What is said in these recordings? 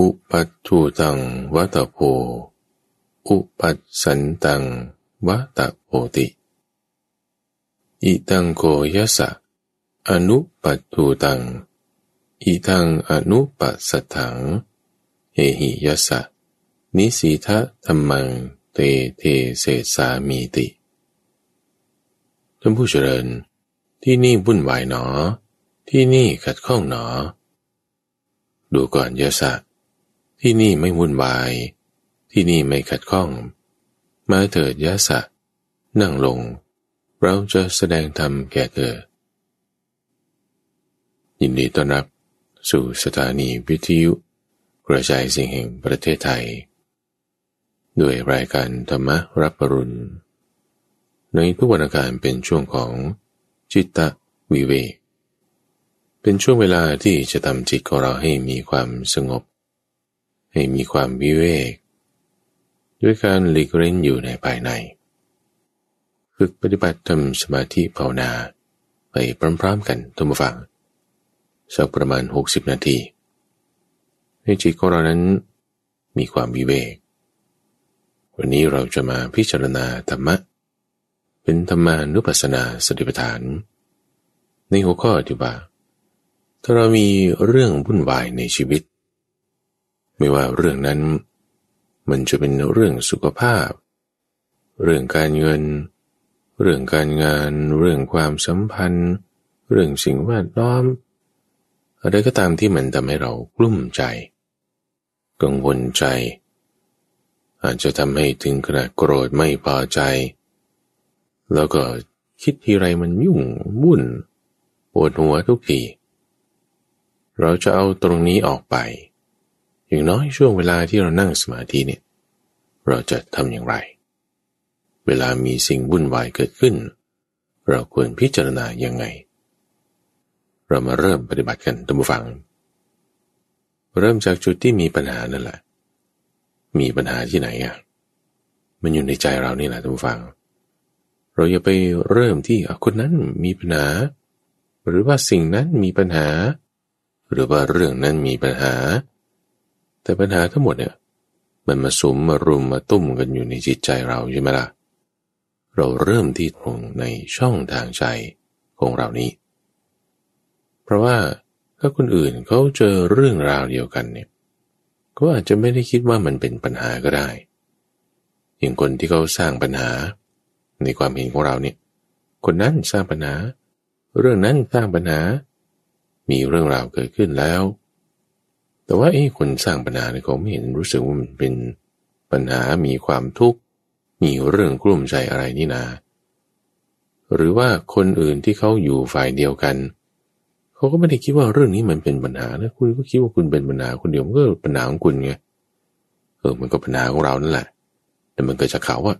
อุปัตถุตังวัตโพ อุปัสสันตังวัตโพติ อิตังโกยสะ อนุปัตถุตัง อิทังอนุปัสสถัง เอหิยสะ นิสีทะธรรมังเตเทเสสามีติท่านผู้เจริญ ที่นี่วุ่นวายหนอ ที่นี่ขัดข้องหนอ ดูก่อนยศะ ที่นี่ไม่วุ่นวาย ที่นี่ไม่ขัดข้อง มาเถิดยศะนั่งลง เราจะแสดงธรรมแก่เธอ ยินดีต้อนรับสู่สถานีวิทยุกระจายเสียงแห่งประเทศไทย ด้วยรายการธรรมรับปรุณ ในทุกวันอาการเป็นช่วงของจิตตะวิเวกเป็นช่วงเวลาที่จะทำจิตของเราให้มีความสงบ ให้มีความวิเวก ด้วยการหลีกเล่นอยู่ในภายใน ฝึกปฏิบัติทำสมาธิภาวนาไปพร้อมๆกันทุกฝั่งสักประมาณ 60 นาทีให้จิตของเรานั้นมีความวิเวก วันนี้เราจะมาพิจารณาธรรมะ เป็นธรรมานุปัสสนาสติปัฏฐาน ในหัวข้อที่ว่าถ้าเรามีเรื่องวุ่นวายในชีวิต ไม่ว่าเรื่องนั้น มันจะเป็นเรื่องสุขภาพ เรื่องการเงิน เรื่องการงาน เรื่องความสัมพันธ์ เรื่องสิ่งแวดล้อม อะไรก็ตามที่มันทำให้เรากลุ้มใจ กังวลใจ อาจจะทำให้ถึงขนาดโกรธไม่พอใจ แล้วก็คิดทีไรมันยุ่งวุ่นปวดหัวทุกทีเราจะเอาตรงนี้ออกไป อย่างน้อยช่วงเวลาที่เรานั่งสมาธิเนี่ย เราจะทำอย่างไร เวลามีสิ่งวุ่นวายเกิดขึ้น เราควรพิจารณายังไง เรามาเริ่มปฏิบัติกันตัมบูฟัง เริ่มจากจุดที่มีปัญหานั่นแหละ มีปัญหาที่ไหนอะ มันอยู่ในใจเรานี่แหละตัมบูฟัง เราอย่าไปเริ่มที่คนนั้นมีปัญหา หรือว่าสิ่งนั้นมีปัญหา หรือว่าเรื่องนั้นมีปัญหา แต่ปัญหาทั้งหมดเนี่ย มันมาสุมมารุมมาตุ้มกันอยู่ในจิตใจเราใช่ไหมล่ะ เราเริ่มที่ตรงในช่องทางใจของเรานี้ เพราะว่าถ้าคนอื่นเขาเจอเรื่องราวเดียวกันเนี่ยก็อาจจะไม่ได้คิดว่ามันเป็นปัญหาก็ได้ อย่างคนที่เขาสร้างปัญหา ในความเห็นของเราเนี่ย คนนั้นสร้างปัญหา เรื่องนั้นสร้างปัญหา มีเรื่องราวเกิดขึ้นแล้ว แต่ว่าไอ้คนสร้างปัญหาเนี่ยเขาไม่เห็นรู้สึกว่ามันเป็นปัญหา มีความทุกข์ มีเรื่องกลุ้มใจอะไรนี่นา หรือว่าคนอื่นที่เขาอยู่ฝ่ายเดียวกัน เขาก็ไม่ได้คิดว่าเรื่องนี้มันเป็นปัญหานะคุณก็คิดว่าคุณเป็นปัญหาคนเดียวมันก็ปัญหาของคุณไง เออ มันก็ปัญหาของเรานั่นแหละ แต่มันเกิดจากเขาอะ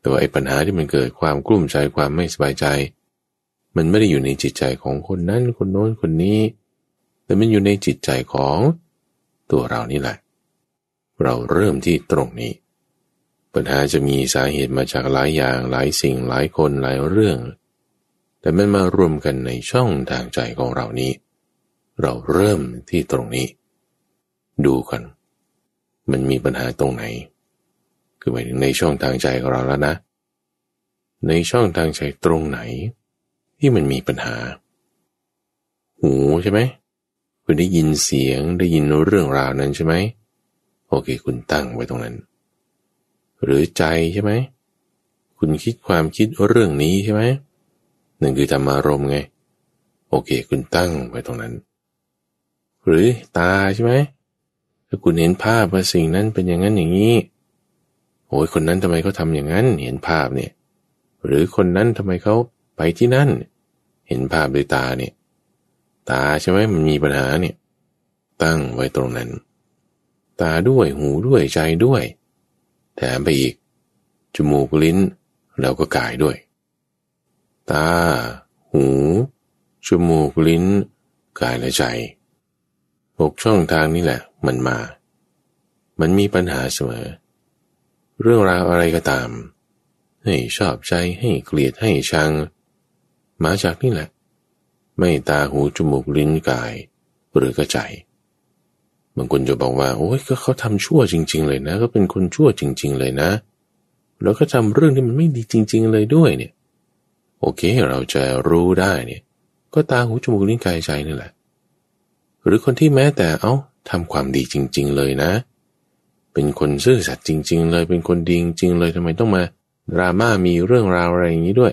แต่ว่าไอ้ปัญหาที่มันเกิดความกลุ้มใจความไม่สบายใจ มันไม่ได้อยู่ในจิตใจของคนนั้นคนโน้นคนนี้ แต่มันอยู่ในจิตใจของตัวเรานี่แหละ เราเริ่มที่ตรงนี้ ปัญหาจะมีสาเหตุมาจากหลายอย่างหลายสิ่งหลายคนหลายเรื่อง แต่มันมารวมกันในช่องทางใจของเรานี้ เราเริ่มที่ตรงนี้ ดูกันมันมีปัญหาตรงไหน คือหมายถึงในช่องทางใจของเราแล้วนะ ในช่องทางใจตรงไหน ที่มันมีปัญหา หูใช่ไหม คุณได้ยินเสียงได้ยินเรื่องราวนั้นใช่ไหม โอเค คุณตั้งไว้ตรงนั้น หรือใจใช่ไหม คุณคิดความคิดเรื่องนี้ใช่ไหมหนั่นคือธรรมารมไง โอเค คุณตั้งไว้ตรงนั้น หรือตาใช่ไหมถ้าคุณเห็นภาพว่าสิ่งนั้นเป็นอย่างนั้นอย่างนี้โอ้ยคนนั้นทำไมเขาทาอย่างนั้น เห็นภาพเนี่ย หรือคนนั้นทำไมเขาไปที่นั่น เห็นภาพด้วยตาเนี่ย ตาใช่ไหมมันมีปัญหาเนี่ย ตั้งไว้ตรงนั้น ตาด้วยหูด้วยใจด้วยแถมไปอีก จมูกลิ้น แล้วก็กายด้วย ตา หู จมูกลิ้น กายและใจหกช่องทางนี้แหละ มันมา มันมีปัญหาเสมอ เรื่องราวอะไรก็ตาม ให้ชอบใจให้เกลียดให้ชัง มาจากนี่แหละ ไม่ตาหูจมูกลิ้นกาย หรือกระใจบางคนจะบอกว่าโอ้ยก็เขาทำชั่วจริง ๆ เลยนะ ก็เป็นคนชั่วจริง ๆ เลยนะ แล้วก็ทำเรื่องที่มันไม่ดีจริง ๆ เลยด้วยเนี่ย โอเค เราจะรู้ได้เนี่ย ก็ตาหูจมูกลิ้นกายใจนี่แหละ หรือคนที่แม้แต่เอา้าทำความดีจริง ๆ เลยนะ เป็นคนซื่อสัตย์จริง ๆ เลย เป็นคนดีจริงๆเลยทำไมต้องมาดราม่ามีเรื่องราวอะไรอย่างนี้ด้วย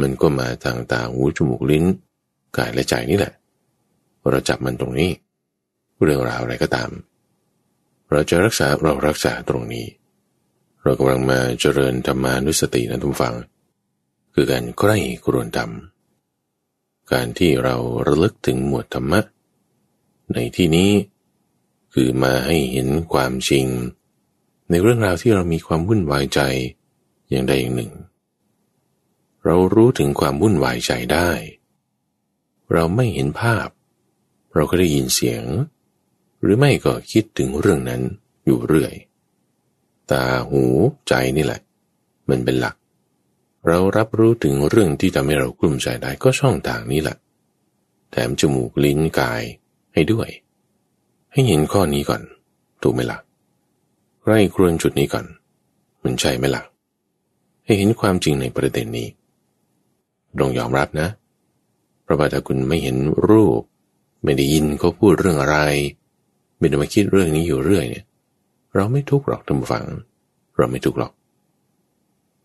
มันก็มาทางตาหูจมูกลิ้น กายและใจนี่แหละ เราจับมันตรงนี้ เรื่องราวอะไรก็ตาม เราจะรักษาเรารักษาตรงนี้ เรากำลังมาเจริญธรรมานุสตินะทุกฝัง คือการใกล้กรวนธรรมการที่เราระลึกถึงหมวดธรรมะ ในที่นี้ คือมาให้เห็นความจริง ในเรื่องราวที่เรามีความวุ่นวายใจอย่างใดอย่างหนึ่ง เรารู้ถึงความวุ่นวายใจได้ เราไม่เห็นภาพ เราก็ได้ยินเสียง หรือไม่ก็คิดถึงเรื่องนั้นอยู่เรื่อย ตาหูใจนี่แหละ มันเป็นหลัก เรารับรู้ถึงเรื่องที่ทำให้เรากลุ้มใจได้ก็ช่องทางนี้แหละ แถมจมูกลิ้นกายให้ด้วย ให้เห็นข้อนี้ก่อนถูกไหมละ่ะไร่ครวนจุดนี้ก่อน มันใช่ไหมละ่ะให้เห็นความจริงในประเด็นนี้ต้องยอมรับนะเราะว่าถ้าคุณไม่เห็นรูป ไม่ได้ยินเขาพูดเรื่องอะไร ไม่ได้มาคิดเรื่องนี้อยู่เรื่อยเนี่ย เราไม่ทุกข์หรอกท่านฟัง เราไม่ทุกข์หรอก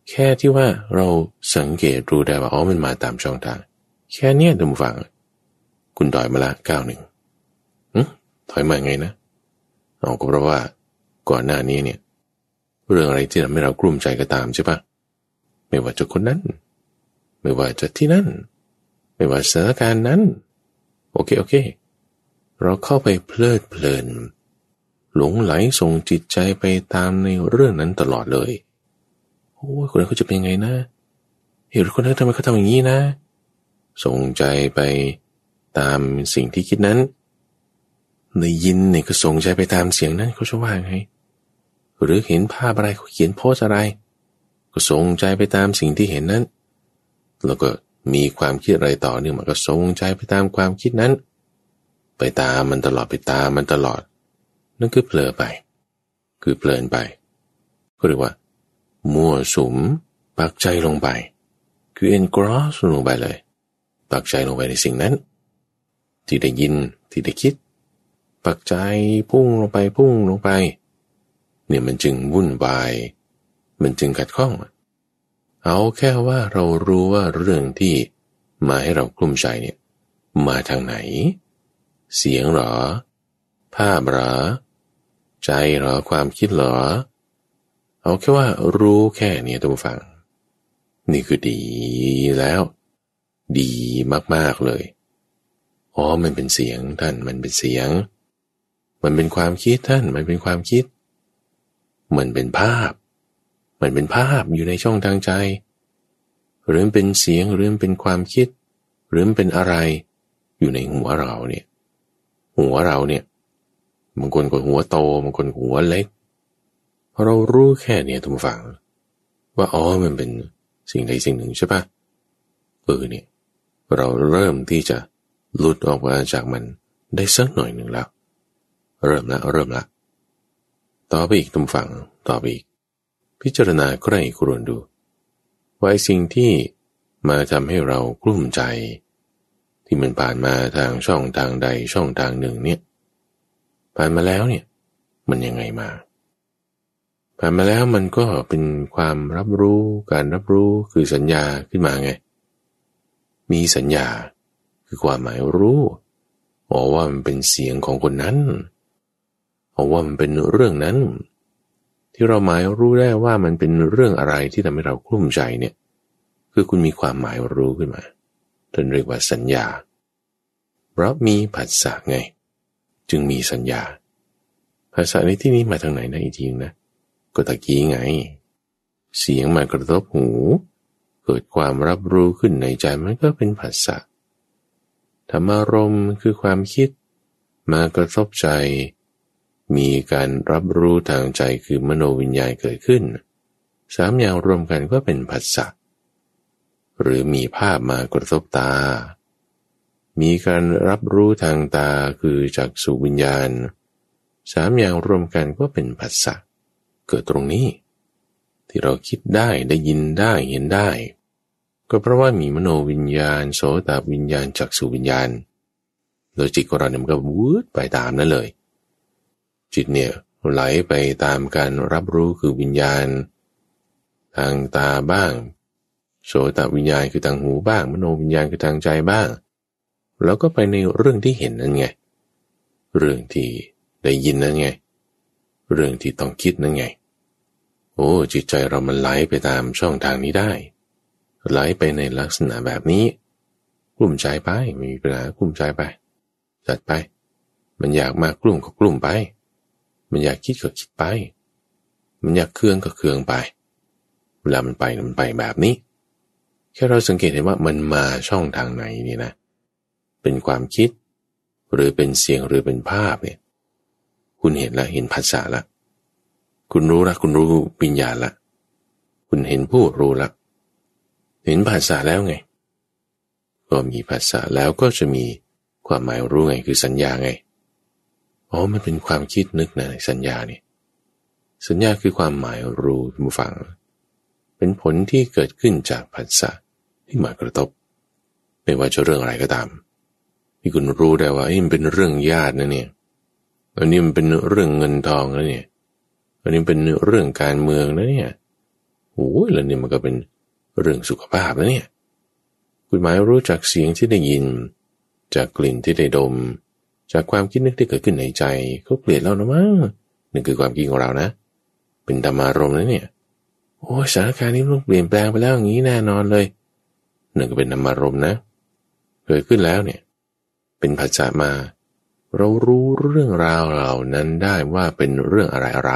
แค่ที่ว่าเราสังเกตรู้ได้ว่าอ๋อมันมาตามช่องทาง แค่เนี้ยท่านฟัง คุณถอยมาละก้าวหนึ่งถอยมาไงนะเอาก็เพราะว่าก่อนหน้านี้เนี่ย เรื่องอะไรที่ทำให้เรากลุ้มใจก็ตามใช่ปะไม่ว่าจะคนนั้น ไม่ว่าจะที่นั่น ไม่ว่าสถานการณ์นั้น โอเค โอเค เราเข้าไปเพลิดเพลิน หลงไหลส่งจิตใจไปตามในเรื่องนั้นตลอดเลยโอ้คนนั้นเขาจะเป็นยังไงนะเห็นคนนั้นทำไมเขาทำอย่างนี้นะส่งใจไปตามสิ่งที่คิดนั้นได้ยินเนี่ยก็ส่งใจไปตามเสียงนั้นเขาจะว่าไง หรือเห็นภาพอะไรเขาเขียนโพสอะไร ก็ส่งใจไปตามสิ่งที่เห็นนั้น แล้วก็ มีความคิดอะไรต่อเนื่องมันก็ส่งใจไปตามความคิดนั้น ไปตามมันตลอดไปตามมันตลอด นั่นคือเผลอไป คือเพลินไปก็เรียกว่า มั่วสุม ปักใจลงไป คือ engross ลงไปเลย ปักใจลงไปในสิ่งนั้น ที่ได้ยินที่ได้คิด ปักใจพุ่งลงไปพุ่งลงไป เนี่ยมันจึงวุ่นวาย มันจึงขัดข้องเเอาแค่ว่าเรารู้ว่าเรื่องที่มาให้เรากลุ้มใจเนี่ย มาทางไหน เสียงหรอ ภาพหรอ ใจหรอความคิดหรอ เอาแค่ว่ารู้แค่นี้ตัวฟัง นี่คือดีแล้ว ดีมากๆเลยอ๋อมันเป็นเสียงท่านมันเป็นเสียง มันเป็นความคิดท่านมันเป็นความคิด มันเป็นภาพ มันเป็นภาพอยู่ในช่องทางใจ หรือเป็นเสียงหรือเป็นความคิด หรือเป็นอะไร อยู่ในหัวเราเนี่ย หัวเราเนี่ยบางคนก็หัวโตบางคนหัวเล็ก เรารู้แค่เนี่ยทุกฝัง ว่าอ๋อมันเป็นสิ่งใดสิ่งหนึ่งใช่ปะเออเนี่ย เราเริ่มที่จะหลุดออกมาจากมันได้สักหน่อยหนึ่งแล้ว เริ่มละเริ่มละต่อไปอีกทุกฝังต่อไปอีก พิจารณาใกล้ครวนดูว่าสิ่งที่มาทำให้เรากลุ้มใจ ที่มันผ่านมาทางช่องทางใดช่องทางหนึ่งเนี่ย ผ่านมาแล้วเนี่ย มันยังไงมา ผ่านมาแล้วมันก็เป็นความรับรู้การรับรู้คือสัญญาขึ้นมาไง มีสัญญาคือความหมายรู้บอกว่ามันเป็นเสียงของคนนั้นบอกว่ามันเป็นเรื่องนั้น ที่เราหมายรู้ได้ว่ามันเป็นเรื่องอะไรที่ทำให้เรากลุ้มใจเนี่ย คือคุณมีความหมายรู้ขึ้นมาจนเรียกว่าสัญญา เพราะมีผัสสะไง จึงมีสัญญาภาษาในที่นี้มาทางไหนนะอีกทีนะก็ตะกี้ไง เสียงมากระทบหู เกิดความรับรู้ขึ้นในใจมันก็เป็นผัสสะธรรมารมคือความคิด มากระทบใจ มีการรับรู้ทางใจคือมโนวิญญาณเกิดขึ้นสามอย่างรวมกันก็เป็นผัสสะหรือมีภาพมากระทบตา มีการรับรู้ทางตาคือจากสุวิญญาณสามอย่างรวมกันก็เป็นผัสสะเกิดตรงนี้ ที่เราคิดได้ได้ยินได้เห็นได้ ก็เพราะว่ามีมโนวิญญาณ โสตวิญญาณจักสุวิญญาณโดยจิตของเราเนี่ยมันก็วูดไปตามนั้นเลย จิตเนี่ยไหลไปตามการรับรู้คือวิญญาณ ทางตาบ้าง โสตวิญญาณคือทางหูบ้าง มโนวิญญาณคือทางใจบ้าง แล้วก็ไปในเรื่องที่เห็นนั่นไง เรื่องที่ได้ยินนั่นไง เรื่องที่ต้องคิดนั่นไง โอ้จิตใจเรามันไหลไปตามช่องทางนี้ได้ ไหลไปในลักษณะแบบนี้กลุ่มใจไปไม่มีปัญหากลุ่มใจไปจัดไป มันอยากมากกลุ่มก็กลุ่มไป มันอยากคิดก็คิดไป มันอยากเครื่องก็เครื่องไป เวลามันไปมันไปแบบนี้ แค่เราสังเกตเห็นว่ามันมาช่องทางไหนนี่นะ เป็นความคิด หรือเป็นเสียงหรือเป็นภาพเนี่ย คุณเห็นละเห็นภาษาละ คุณรู้ละคุณรู้ปัญญาละ คุณเห็นผู้รู้ละ เห็นภาษาแล้วไงก็มีภาษาแล้วก็จะมีความหมายรู้ไงคือสัญญาไง อ๋อ มันเป็นความคิดนึกนะสัญญานี่ สัญญาคือความหมายรู้ทุกฝัง เป็นผลที่เกิดขึ้นจากภาษาที่มากระทบ ไม่ว่าจะเรื่องอะไรก็ตาม ที่คุณรู้ได้ว่ามันเป็นเรื่องญาตินะเนี่ย อันนี้มันเป็นเรื่องเงินทองแล้วเนี่ย อันนี้เป็นเรื่องการเมืองนะเนี่ยโอ้ยแล้วนี่มันก็เป็นเรื่องสุขภาพนะเนี่ย คุณหมายรู้จากเสียงที่ได้ยิน จากกลิ่นที่ได้ดม จากความคิดนึกที่เกิดขึ้นในใจเขาเปลี่ยนแล้วนะมั้งนั่นคือความคิดของเรานะ เป็นธรรมารมณ์นะเนี่ย โอ้สถานการณ์นี้ต้องเปลี่ยนแปลงไปแล้วอย่างนี้แน่นอนเลยนั่นก็เป็นธรรมารมณ์นะ เกิดขึ้นแล้วเนี่ย เป็นภาษามา เรารู้เรื่องราวเหล่านั้นได้ว่าเป็นเรื่องอะไรอะไร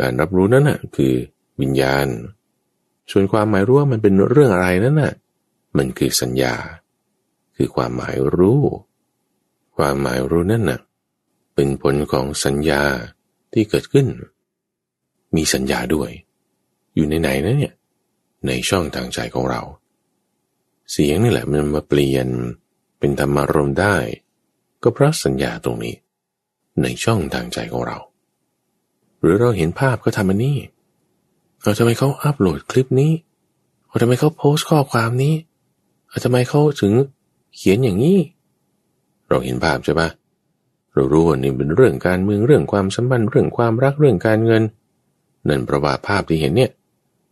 การรับรู้นั้นน่ะ คือวิญญาณ ส่วนความหมายรู้ว่ามันเป็นเรื่องอะไรนั้นน่ะ มันคือสัญญา คือความหมายรู้ ความหมายรู้นั่นน่ะเป็นผลของสัญญาที่เกิดขึ้น มีสัญญาด้วย อยู่ในไหนนะเนี่ย ในช่องทางใจของเรา เสียงนี่แหละมันมาเปลี่ยนเป็นธรรมารมได้ ก็เพราะสัญญาตรงนี้ ในช่องทางใจของเรา หรือเราเห็นภาพก็ทำอันนี้เราทำไมเขาอัปโหลดคลิปนี้เราทำไมเขาโพสต์ข้อความนี้เราทำไมเขาถึงเขียนอย่างนี้ เราเห็นภาพใช่ปะเรารู้ว่านี่เป็นเรื่องการเมืองเรื่องความสัมพันธ์เรื่องความรักเรื่องการเงิน นั่นประวัติภาพที่เห็นเนี่ย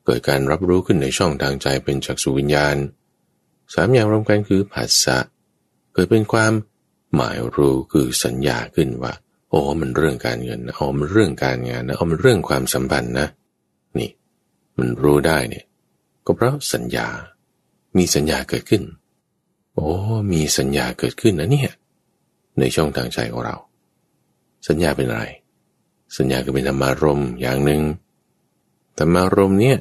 เกิดการรับรู้ขึ้นในช่องทางใจเป็นจักษุวิญญาณสามอย่างรวมกันคือผัสสะเกิดเป็นความหมายรู้คือสัญญาขึ้นว่าโอ้มันเรื่องการเงินนะอ๋อมันเรื่องการงานนะอ๋อมันเรื่องความสัมพันธ์นะ นี่ มันรู้ได้เนี่ยก็เพราะสัญญา มีสัญญาเกิดขึ้น โอ้มีสัญญาเกิดขึ้นนะเนี่ย ในช่องทางใจของเรา สัญญาเป็นอะไร สัญญาก็เป็นธรรมารมอย่างหนึ่งธรรมารมเนี่ย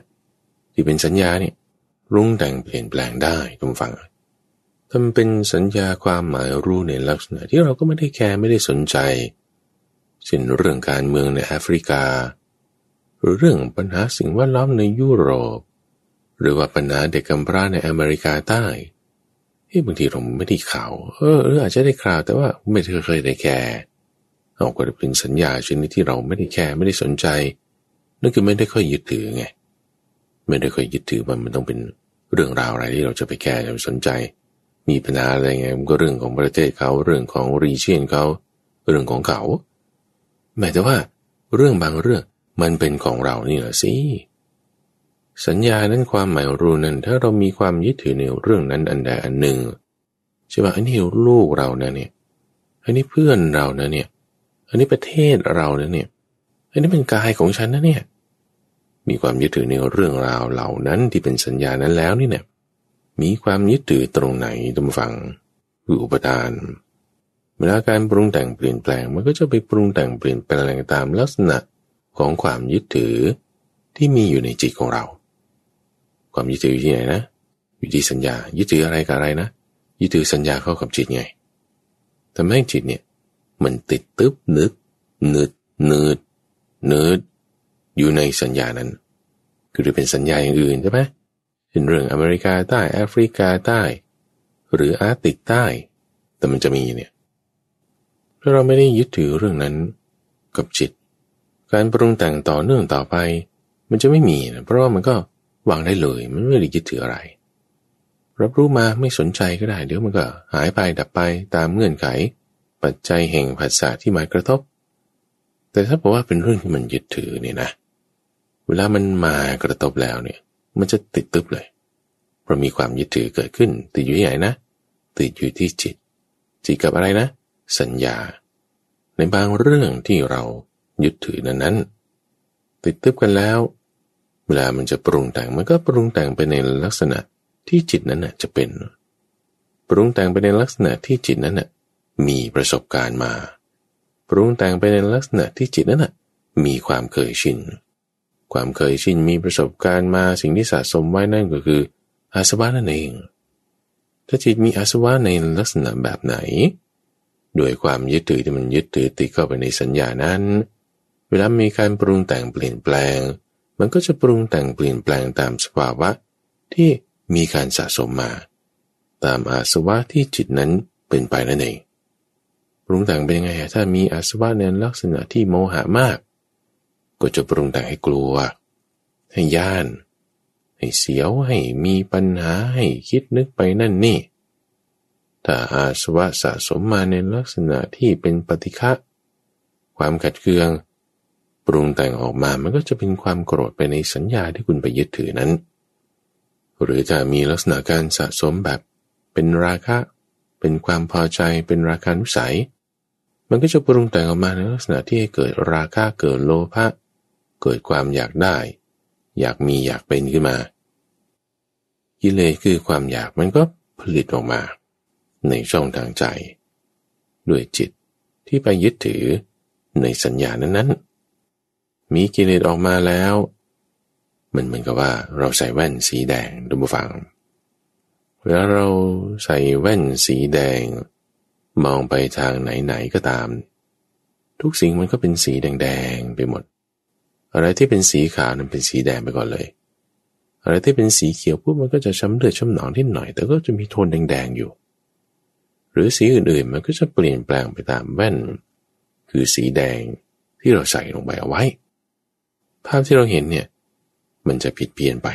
ที่เป็นสัญญาเนี่ยรุงแต่งเปลี่ยนแปลงได้ทุกฝังทำเป็นสัญญาความหมายรู้ในลักษณะ ที่เราก็ไม่ได้แคร์ไม่ได้สนใจเช่นเรื่องการเมืองในแอฟริกา หรือเรื่องปัญหาสิ่งแวดล้อมในยุโรป หรือว่าปัญหาเด็กกำพร้าในอเมริกาใต้ ที่บางทีเราไม่ได้ข่าวเออหรืออาจจะได้ข่าวแต่ว่าไม่เคยได้แคร์เอาก็เป็นสัญญาชนิดที่เราไม่ได้แคร์ไม่ได้สนใจนั่นคือไม่ได้ค่อยยึดถือไงไม่ได้ค่อยยึดถือว่ามันต้องเป็นเรื่องราวอะไรที่เราจะไปแคร์จะไปสนใจ มีปัญหาอะไรไงมันก็เรื่องของประเทศเขาเรื่องของรีเชียนเขาเรื่องของเขาแม้แต่ว่า เรื่องบางเรื่องมันเป็นของเรานี่แหละสิ สัญญานั้นความหมายรู้นั้น ถ้าเรามีความยึดถือในเรื่องนั้นอันใดอันหนึ่งใช่ไหมอันนี้ลูกเรานะเนี่ย อันนี้เพื่อนเรานะเนี่ย อันนี้ประเทศเรานะเนี่ย อันนี้เป็นกายของฉันนะเนี่ย มีความยึดถือในเรื่องราวเหล่านั้นที่เป็นสัญญานั้นแล้วนี่เนี่ย มีความยึดถือตรงไหนตุมฟังคืออุปทาน เวลาการปรุงแต่งเปลี่ยนแปลงมันก็จะไปปรุงแต่งเปลี่ยนแปลงตามลักษณะของความยึดถือที่มีอยู่ในจิตของเรา ความยึดถืออยู่ที่ไหนนะอยู่ที่สัญญายึดถืออะไรกับอะไรนะยึดถือสัญญาเข้ากับจิตไงทำให้จิตเนี่ยมันติดตึ๊บนึกนึดนืดนืดอยู่ในสัญญานั้น คือเป็นสัญญาอย่างอื่นใช่ไหมเช่นเรื่องอเมริกาใต้แอฟริกาใต้ หรืออาร์ติกใต้ แต่มันจะมีเนี่ยถ้าเราไม่ได้ยึดถือเรื่องนั้นกับจิต การปรุงแต่งต่อเนื่องต่อไป มันจะไม่มีนะเพราะว่ามันก็ วางได้เลยมันไม่ได้ยึดถืออะไร รับรู้มาไม่สนใจก็ได้ เดี๋ยวมันก็หายไปดับไปตามเงื่อนไข ปัจจัยแห่งภาษาที่มากระทบ แต่ถ้าบอกว่าเป็นเรื่องที่มันยึดถือเนี่ยนะ เวลามันมากระทบแล้วเนี่ย มันจะติดตึบเลยเพราะมีความยึดถือเกิดขึ้นติดอยู่ที่ไหนนะติดอยู่ที่จิต จิตกับอะไรนะ สัญญา ในบางเรื่องที่เรายึดถือนั้นนั้นติดตึบกันแล้ว วลามันจะปรุงแต่งมันก็ปรุงแต่งไปในลักษณะที่จิตนั้นน่ะจะเป็น ปรุงแต่งไปในลักษณะที่จิตนั้นน่ะมีประสบการณ์มา ปรุงแต่งไปในลักษณะที่จิตนั้นน่ะมีความเคยชิน ความเคยชินมีประสบการณ์มาสิ่งที่สะสมไว้นั่นก็คืออาสวะนั่นเอง ถ้าจิตมีอาสวะในลักษณะแบบไหน ด้วยความยึดถือที่มันยึดถือติดเข้าไปในสัญญานั้น เวลามีการปรุงแต่งเปลี่ยนแปลง มันก็จะปรุงแต่งเปลี่ยนแปลงตามสภาวะที่มีการสะสมมา ตามอาสวะที่จิตนั้นเป็นไปนั่นเองปรุงแต่งเป็นยังไงถ้ามีอาสวะในลักษณะที่โมหะมาก ก็จะปรุงแต่งให้กลัว ให้ย่าน ให้เสียว ให้มีปัญหา ให้คิดนึกไปนั่นนี่ ถ้าอาสวะสะสมมาในลักษณะที่เป็นปฏิฆะความขัดเคือง ปรุงแต่งออกมามันก็จะเป็นความโกรธไปในสัญญาที่คุณไปยึดถือนั้น หรือจะมีลักษณะการสะสมแบบเป็นราคะ เป็นความพอใจเป็นราคานุสัย มันก็จะปรุงแต่งออกมาในลักษณะที่ให้เกิดราคะเกิดโลภะเกิดความอยากได้ อยากมีอยากเป็นขึ้นมากิเลสคือความอยากมันก็ผลิตออกมา ในช่องทางใจ ด้วยจิตที่ไปยึดถือในสัญญานั้นๆ มีกิเลสออกมาแล้ว มันเหมือนกับว่าเราใส่แว่นสีแดงดูบูฟังเวลาเราใส่แว่นสีแดง มองไปทางไหนๆก็ตาม ทุกสิ่งมันก็เป็นสีแดงๆไปหมด อะไรที่เป็นสีขาวนั้นเป็นสีแดงไปก่อนเลย อะไรที่เป็นสีเขียวปุ๊บมันก็จะช้ำเลือดช้ำหนองนิดหน่อย แต่ก็จะมีโทนแดงๆอยู่ หรือสีอื่นๆมันก็จะเปลี่ยนแปลงไปตามแว่น คือสีแดงที่เราใส่ลงไปเอาไว้ ภาพที่เราเห็นเนี่ย มันจะผิดเพี้ยนไป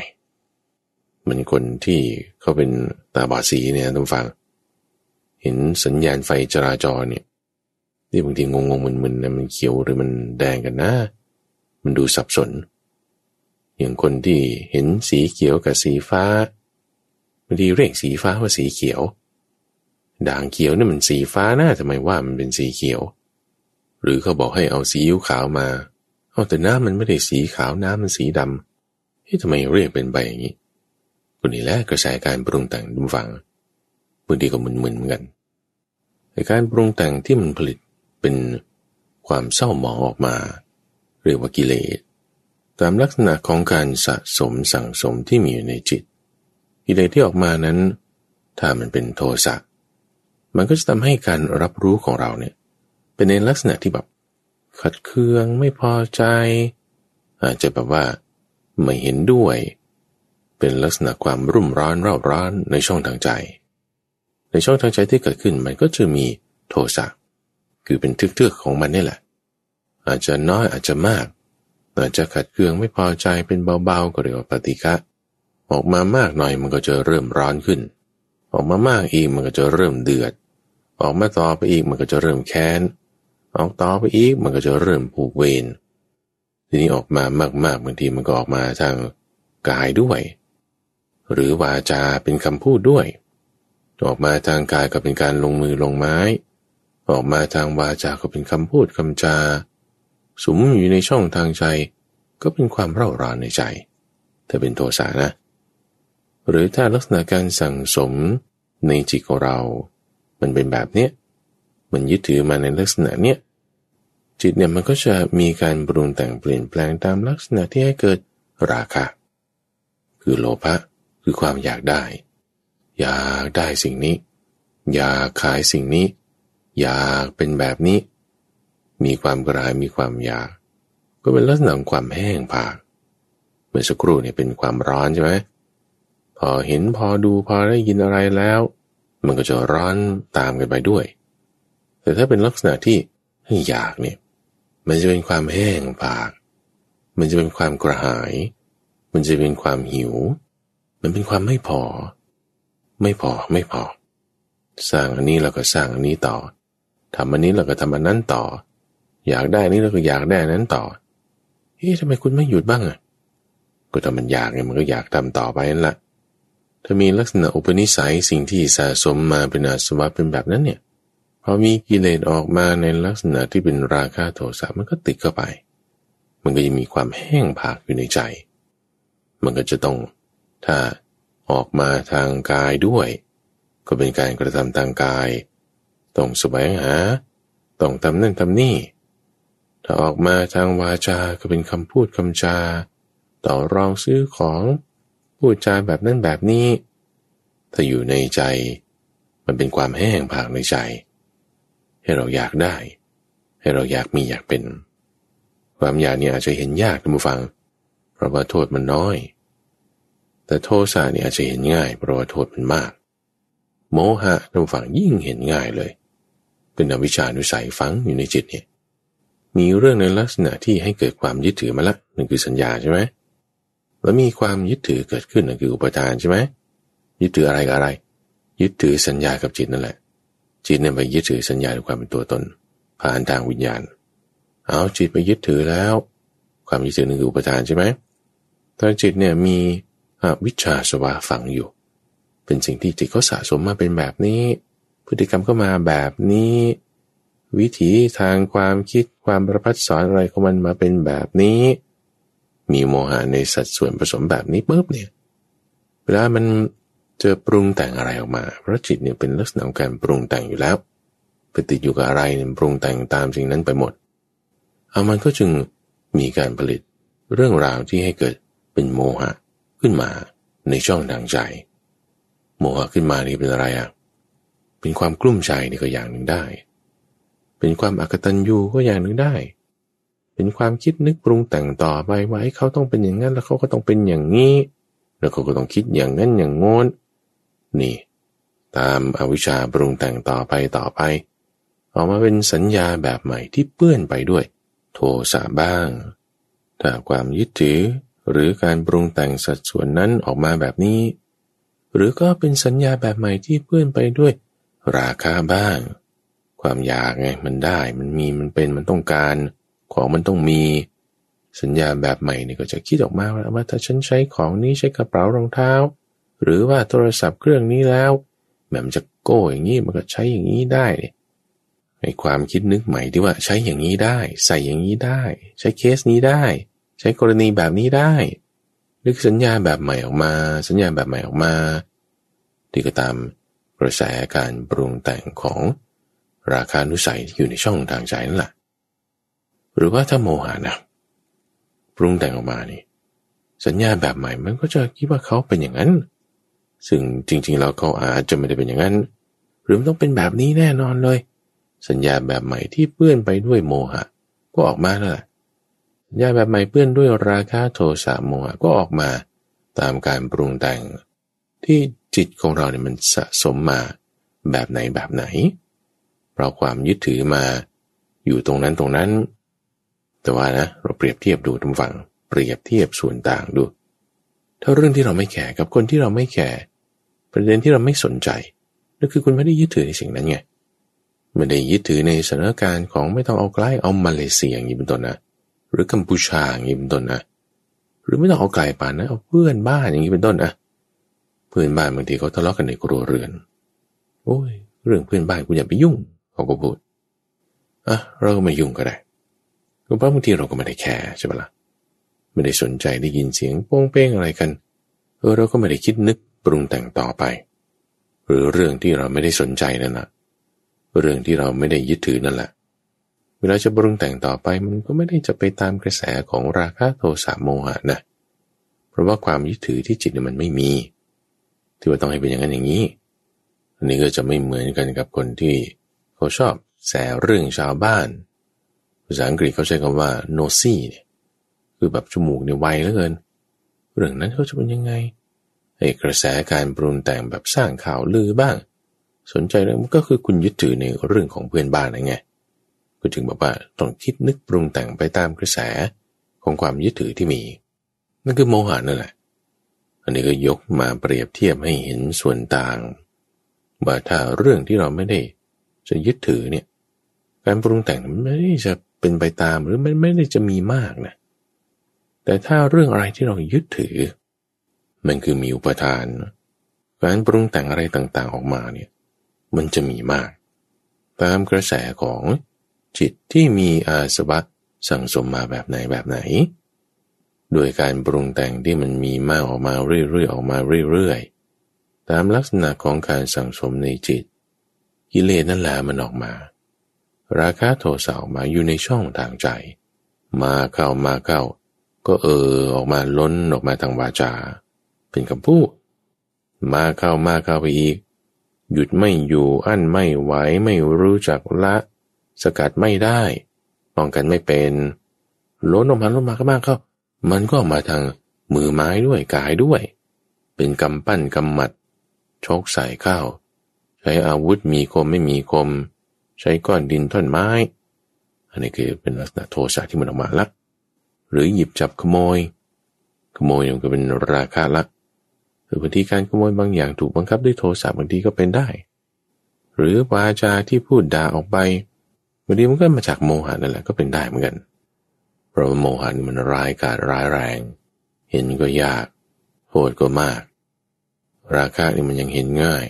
เหมือนคนที่เขาเป็นตาบอดสีเนี่ยต้องฟัง เห็นสัญญาณไฟจราจรเนี่ยที่บางทีงงๆมึนๆนะมันเขียวหรือมันแดงกันนะ มันดูสับสน อย่างคนที่เห็นสีเขียวกับสีฟ้าบางทีเรียกสีฟ้าว่าสีเขียว ด่างเขียวนี่มันสีฟ้าน่าทำไมว่ามันเป็นสีเขียว หรือเขาบอกให้เอาสีอิ้วขาวมา เอาแต่น้ำมันไม่ได้สีขาวน้ำมันสีดำเฮ้ยทำไมเรียกเป็นใบอย่างนี้คนนี้แหละกระแสการปรุงแต่งดุมฟังบางทีก็มึนๆเหมือนกันในการปรุงแต่งที่มันผลิตเป็นความเศร้าหมองออกมา เรียกว่ากิเลสตามลักษณะของการสะสมสั่งสมที่มีอยู่ในจิต กิเลสที่ออกมานั้น ถ้ามันเป็นโทสะมันก็จะทำให้การรับรู้ของเราเนี่ยเป็นในลักษณะที่แบบ ขัดเคืองไม่พอใจ อาจจะแบบว่า ไม่เห็นด้วย เป็นลักษณะความรุ่มร้อนเร่าร้อนในช่องทางใจ ในช่องทางใจที่เกิดขึ้นมันก็จะมีโทสะคือเป็นทึกๆของมันนี่แหละ อาจจะน้อยอาจจะมาก อาจจะขัดเคืองไม่พอใจเป็นเบาๆก็เรียกว่าปฏิฆะออกมามากหน่อยมันก็จะเริ่มร้อนขึ้น ออกมามากอีกมันก็จะเริ่มเดือด ออกมาต่อไปอีกมันก็จะเริ่มแค้น ออกต่อไปอีกมันก็จะเริ่มผูกเวรทีนี้ออกมามากๆบางทีมันก็ออกมาทางกายด้วย หรือวาจาเป็นคำพูดด้วย ออกมาทางกายก็เป็นการลงมือลงไม้ ออกมาทางวาจาก็เป็นคำพูดคำจาสมอยู่ในช่องทางใจ ก็เป็นความเร่าร้อนในใจถ้าเป็นโทสะนะ หรือถ้าลักษณะการสั่งสมในจิตของเรา มันเป็นแบบเนี้ยมันยึดถือมาในลักษณะเนี้ย จิตเนี่ยมันก็จะมีการปรุงแต่งเปลี่ยนแปลงตามลักษณะที่ให้เกิดราคะ คือโลภะคือความอยากได้ อยากได้สิ่งนี้ อยากขายสิ่งนี้ อยากเป็นแบบนี้ มีความกระหายมีความอยาก ก็เป็นลักษณะของความแห้งผากเมื่อสักครู่เนี่ยเป็นความร้อนใช่ไหมพอเห็นพอดูพอได้ยินอะไรแล้ว มันก็จะร้อนตามกันไปด้วย แต่ถ้าเป็นลักษณะที่อยากเนี่ย มันจะเป็นความแห้งปาก มันจะเป็นความกระหาย มันจะเป็นความหิว มันเป็นความไม่พอ ไม่พอไม่พอ สร้างอันนี้เราก็สร้างอันนี้ต่อทำอันนี้เราก็ทำอันนั้นต่อ อยากได้นี้เราก็อยากได้นั้นต่อเฮ้ยทำไมคุณไม่หยุดบ้างอะก็ถ้ามันอยากไงมันก็อยากทำต่อไปนั่นแหละถ้ามีลักษณะอุปนิสัยสิ่งที่สะสมมาเป็นอาสวะเป็นแบบนั้นเนี่ย พอมีกิเลสออกมาในลักษณะที่เป็นราคะโทสะมันก็ติดเข้าไป มันก็จะมีความแห้งผากอยู่ในใจ มันก็จะต้องถ้าออกมาทางกายด้วย ก็เป็นการกระทำทางกาย ต้องแสวงหา ต้องทำนั่นทำนี่ ถ้าออกมาทางวาจาก็เป็นคำพูดคำจา ต่อรองซื้อของพูดจาแบบนั้นแบบนี้ ถ้าอยู่ในใจ มันเป็นความแห้งผากในใจ ให้เราอยากได้ ให้เราอยากมีอยากเป็น ความอยากเนี่ยอาจจะเห็นยากนะผู้ฟัง เพราะว่าโทษมันน้อย แต่โทสะเนี่ยอาจจะเห็นง่ายเพราะว่าโทษมันมาก โมหะท่านผู้ฟังยิ่งเห็นง่ายเลย เป็นอวิชชานุสัยฝังอยู่ในจิตเนี่ยมีเรื่องในลักษณะที่ให้เกิดความยึดถือมาละนั่นคือสัญญาใช่ไหมแล้วมีความยึดถือเกิดขึ้นนั่นคืออุปทานใช่ไหมยึดถืออะไรกับอะไร ยึดถือสัญญากับจิตนั่นแหละ จิตเนี่ยไปยึดถือสัญญาด้วยความเป็นตัวตน ผ่านทางวิญญาณ เอาจิตไปยึดถือแล้ว ความยึดถือนั่นคืออุปทานใช่ไหมตอนจิตเนี่ยมีวิชาสวะฝังอยู่ เป็นสิ่งที่จิตเขาสะสมมาเป็นแบบนี้ พฤติกรรมก็มาแบบนี้ วิถีทางความคิดความประพัดสอนอะไรของมันมาเป็นแบบนี้ มีโมหะในสัดส่วนผสมแบบนี้ปุ๊บเนี่ยเวลามัน จอปรุงแต่งอะไรออกมา เพราะจิตเนี่ยเป็นลักษณะของการปรุงแต่งอยู่แล้วไปติดอยู่กับอะไรปรุงแต่งตามสิ่งนั้นไปหมด เอามันก็จึงมีการผลิตเรื่องราวที่ให้เกิดเป็นโมหะขึ้นมาในช่องทางใจ โมหะขึ้นมานี่เป็นอะไรอะ เป็นความกลุ้มใจนี่ก็อย่างหนึ่งได้ เป็นความอกตัญญูก็อย่างหนึ่งได้ เป็นความคิดนึกปรุงแต่งต่อไปว่าให้เขาต้องเป็นอย่างนั้นแล้วเขาก็ต้องเป็นอย่างนี้ แล้วเขาก็ต้องคิดอย่างนั้นอย่างงน้น นี่ ตามอาวิชชาปรุงแต่งต่อไปต่อไป ออกมาเป็นสัญญาแบบใหม่ที่เปื้อนไปด้วย โทสะบ้าง ถ้าความยึดถือหรือการปรุงแต่งสัดส่วนนั้นออกมาแบบนี้ หรือก็เป็นสัญญาแบบใหม่ที่เปื้อนไปด้วย ราคาบ้าง ความอยากไงมันได้มันมีมันเป็นมันต้องการของมันต้องมี สัญญาแบบใหม่นี่ก็จะคิดออกมาว่าถ้าฉันใช้ของนี้ใช้กระเป๋ารองเท้า หรือว่าโทรศัพท์เครื่องนี้แล้วแบบมันจะโก้อย่างนี้มันก็ใช้อย่างนี้ได้ในความคิดนึกใหม่ที่ว่าใช้อย่างนี้ได้ ใส่อย่างนี้ได้ ใช้เคสนี้ได้ ใช้กรณีแบบนี้ได้นึกสัญญาแบบใหม่ออกมา สัญญาแบบใหม่ออกมาที่ก็ตามกระแสการปรุงแต่งของราคานุสัยที่อยู่ในช่องทางใจนั่นแหละหรือว่าถ้าโมหะนะปรุงแต่งออกมานี่ สัญญาแบบใหม่มันก็จะคิดว่าเขาเป็นอย่างนั้น ซึ่งจริงๆแล้วเขาอาจจะไม่ได้เป็นอย่างนั้น หรือมันต้องเป็นแบบนี้แน่นอนเลย สัญญาแบบใหม่ที่เปื้อนไปด้วยโมหะ ก็ออกมาแล้วสัญญาแบบใหม่เปื้อนด้วยราคะโทสะโมหะก็ออกมาตามการปรุงแต่ง ที่จิตของเราเนี่ยมันสะสมมาแบบไหนแบบไหน เราความยึดถือมาอยู่ตรงนั้นตรงนั้น แต่ว่านะเราเปรียบเทียบดูท่านผู้ฟังเปรียบเทียบส่วนต่างดู ถ้าเรื่องที่เราไม่แคร์กับคนที่เราไม่แคร์ประเด็นที่เราไม่สนใจนั่นคือคุณไม่ได้ยึดถือในสิ่งนั้นไงไม่ได้ยึดถือในสถานการณ์ของไม่ต้องเอาใกล้เอามาเลเซียอย่างนี้เป็นต้นนะหรือกัมพูชาอย่างนี้เป็นต้นนะหรือไม่ต้องเอาไกลป่านนะเอาเพื่อนบ้านอย่างนี้เป็นต้นนะเพื่อนบ้านบางทีเขาทะเลาะกันในครัวเรือน โอ้ย เรื่องเพื่อนบ้านคุณอย่าไปยุ่งเขาก็พูดอะเราก็ไม่ยุ่งก็ได้ก็เพราะบางทีเราก็ไม่ได้แคร์ใช่ไหมละ่ะ ไม่ได้สนใจได้ยินเสียงโป้งเป้งอะไรกัน เออเราก็ไม่ได้คิดนึกปรุงแต่งต่อไป หรือเรื่องที่เราไม่ได้สนใจนั่นแหะเรื่องที่เราไม่ได้ยึดถือนั่นแหละ เวลาจะปรุงแต่งต่อไปมันก็ไม่ได้จะไปตามกระแสของราคะโทสะโมหะนะ เพราะว่าความยึดถือที่จิตมันไม่มี ที่ว่าต้องให้เป็นอย่างนั้นอย่างนี้ อันนี้ก็จะไม่เหมือนกันกับคนที่เขาชอบแสเรื่องชาวบ้าน ภาษาอังกฤษเขาใช้คำว่า nosy เนี่ย คือแบบจมูกเนี่ยไวเหลือเกิน เรื่องนั้นเขาจะเป็นยังไงไอ้กระแสการปรุงแต่งแบบสร้างข่าวลือบ้าง สนใจเรื่องก็คือคุณยึดถือในเรื่องของเพื่อนบ้านนะไงก็ถึงบอกว่าต้องคิดนึกปรุงแต่งไปตามกระแสของความยึดถือที่มี นั่นคือโมหะนั่นแหละ อันนี้ก็ยกมาเปรียบเทียบให้เห็นส่วนต่างว่าถ้าเรื่องที่เราไม่ได้จะยึดถือเนี่ย การปรุงแต่งมันไม่ได้จะเป็นไปตามหรือมันไม่ได้จะมีมากนะ แต่ถ้าเรื่องอะไรที่เรายึดถือ มันคือมีอุปทาน การปรุงแต่งอะไรต่างๆออกมาเนี่ยมันจะมีมาก ตามกระแสของจิตที่มีอาสวะสั่งสมมาแบบไหนแบบไหน โดยการปรุงแต่งที่มันมีมากออกมาเรื่อยๆออกมาเรื่อยๆ ตามลักษณะของการสั่งสมในจิต กิเลสนั่นแหละมันออกมา ราคะโทสะออกมาอยู่ในช่องทางใจ มาเข้ามาเข้า ก็เออออกมาล้นออกมาทางวาจา เป็นคำพูด มาเข้ามาเข้าไปอีก หยุดไม่อยู่อั้นไม่ไหวไม่รู้จักละ สกัดไม่ได้ป้องกันไม่เป็นล้นออกมาล้นมาก็มากเข้า มันก็ออกมาทางมือไม้ด้วยกายด้วย เป็นกำปั้นกำหมัดชกใส่เข้า ใช้อาวุธมีคมไม่มีคม ใช้ก้อนดินท่อนไม้ อันนี้คือเป็นลักษณะโทสะที่มันออกมาละ หรือหยิบจับขโมย ขโมยมันก็เป็นราคาละหรือบางทีการขโมยบางอย่างถูกบังคับด้วยโทสะบางทีก็เป็นได้ หรือวาจาที่พูดด่าออกไปบางทีมันก็มาจากโมหะนั่นแหละก็เป็นได้เหมือนกันเพราะโมหะนี่มันร้ายกาจร้ายแรง เห็นก็ยากโทษก็มาก ราคานี่มันยังเห็นง่าย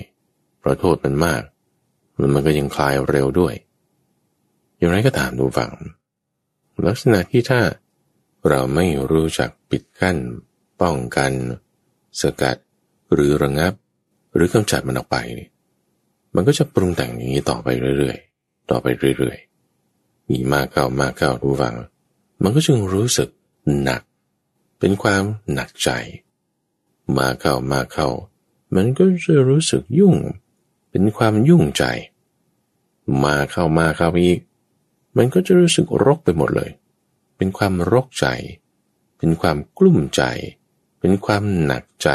เพราะโทษมันมาก มันมันก็ยังคลายเร็วด้วย อย่างไรก็ตามดูฟัง ลักษณะที่ถ้า เราไม่รู้จักปิดกั้น ป้องกัน สกัด หรือระงับ หรือกำจัดมันออกไป มันก็จะปรุงแต่งอย่างนี้ต่อไปเรื่อยๆ ต่อไปเรื่อยๆมีมากเข้ามากเข้ารู้ฟัง มันก็จึงรู้สึกหนัก เป็นความหนักใจ มาเข้ามาเข้า มันก็จะรู้สึกยุ่ง เป็นความยุ่งใจ มาเข้ามาเข้าอีก มันก็จะรู้สึกรกไปหมดเลย เป็นความรกใจ เป็นความกลุ้มใจ เป็นความหนักใจ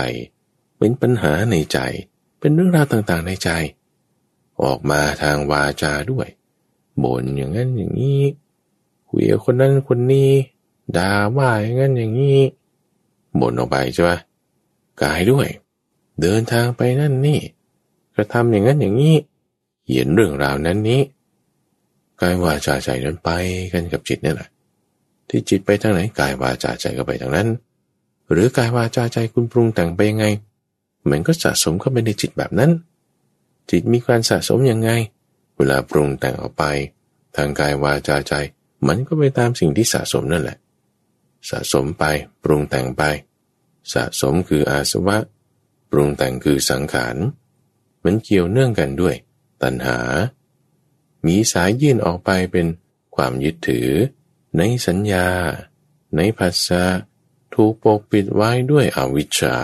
เป็นปัญหาในใจ เป็นเรื่องราวต่างๆในใจ ออกมาทางวาจาด้วยบ่นอย่างนั้นอย่างนี้คุยกับคนนั้นคนนี้ด่าว่าอย่างนั้นอย่างนี้บ่นออกไปใช่ไหมกายด้วย เดินทางไปนั่นนี่กระทำอย่างนั้นอย่างนี้เขียนเรื่องราวนั้นนี้กายวาจาใจนั้นไปกันกับจิตนี่แหละ ที่จิตไปทางไหนกายวาจาใจก็ไปทางนั้น หรือกายวาจาใจคุณปรุงแต่งไปยังไงมันก็สะสมเข้าไปในจิตแบบนั้น จิตมีการสะสมยังไง เวลาปรุงแต่งออกไป ทางกายวาจาใจ มันก็ไปตามสิ่งที่สะสมนั่นแหละ สะสมไปปรุงแต่งไป สะสมคืออาสวะ ปรุงแต่งคือสังขารมันเกี่ยวเนื่องกันด้วย ตัณหา มีสายยื่นออกไปเป็นความยึดถือ ในสัญญา ในภาษาถูกปกปิดไว้ด้วยอวิชชา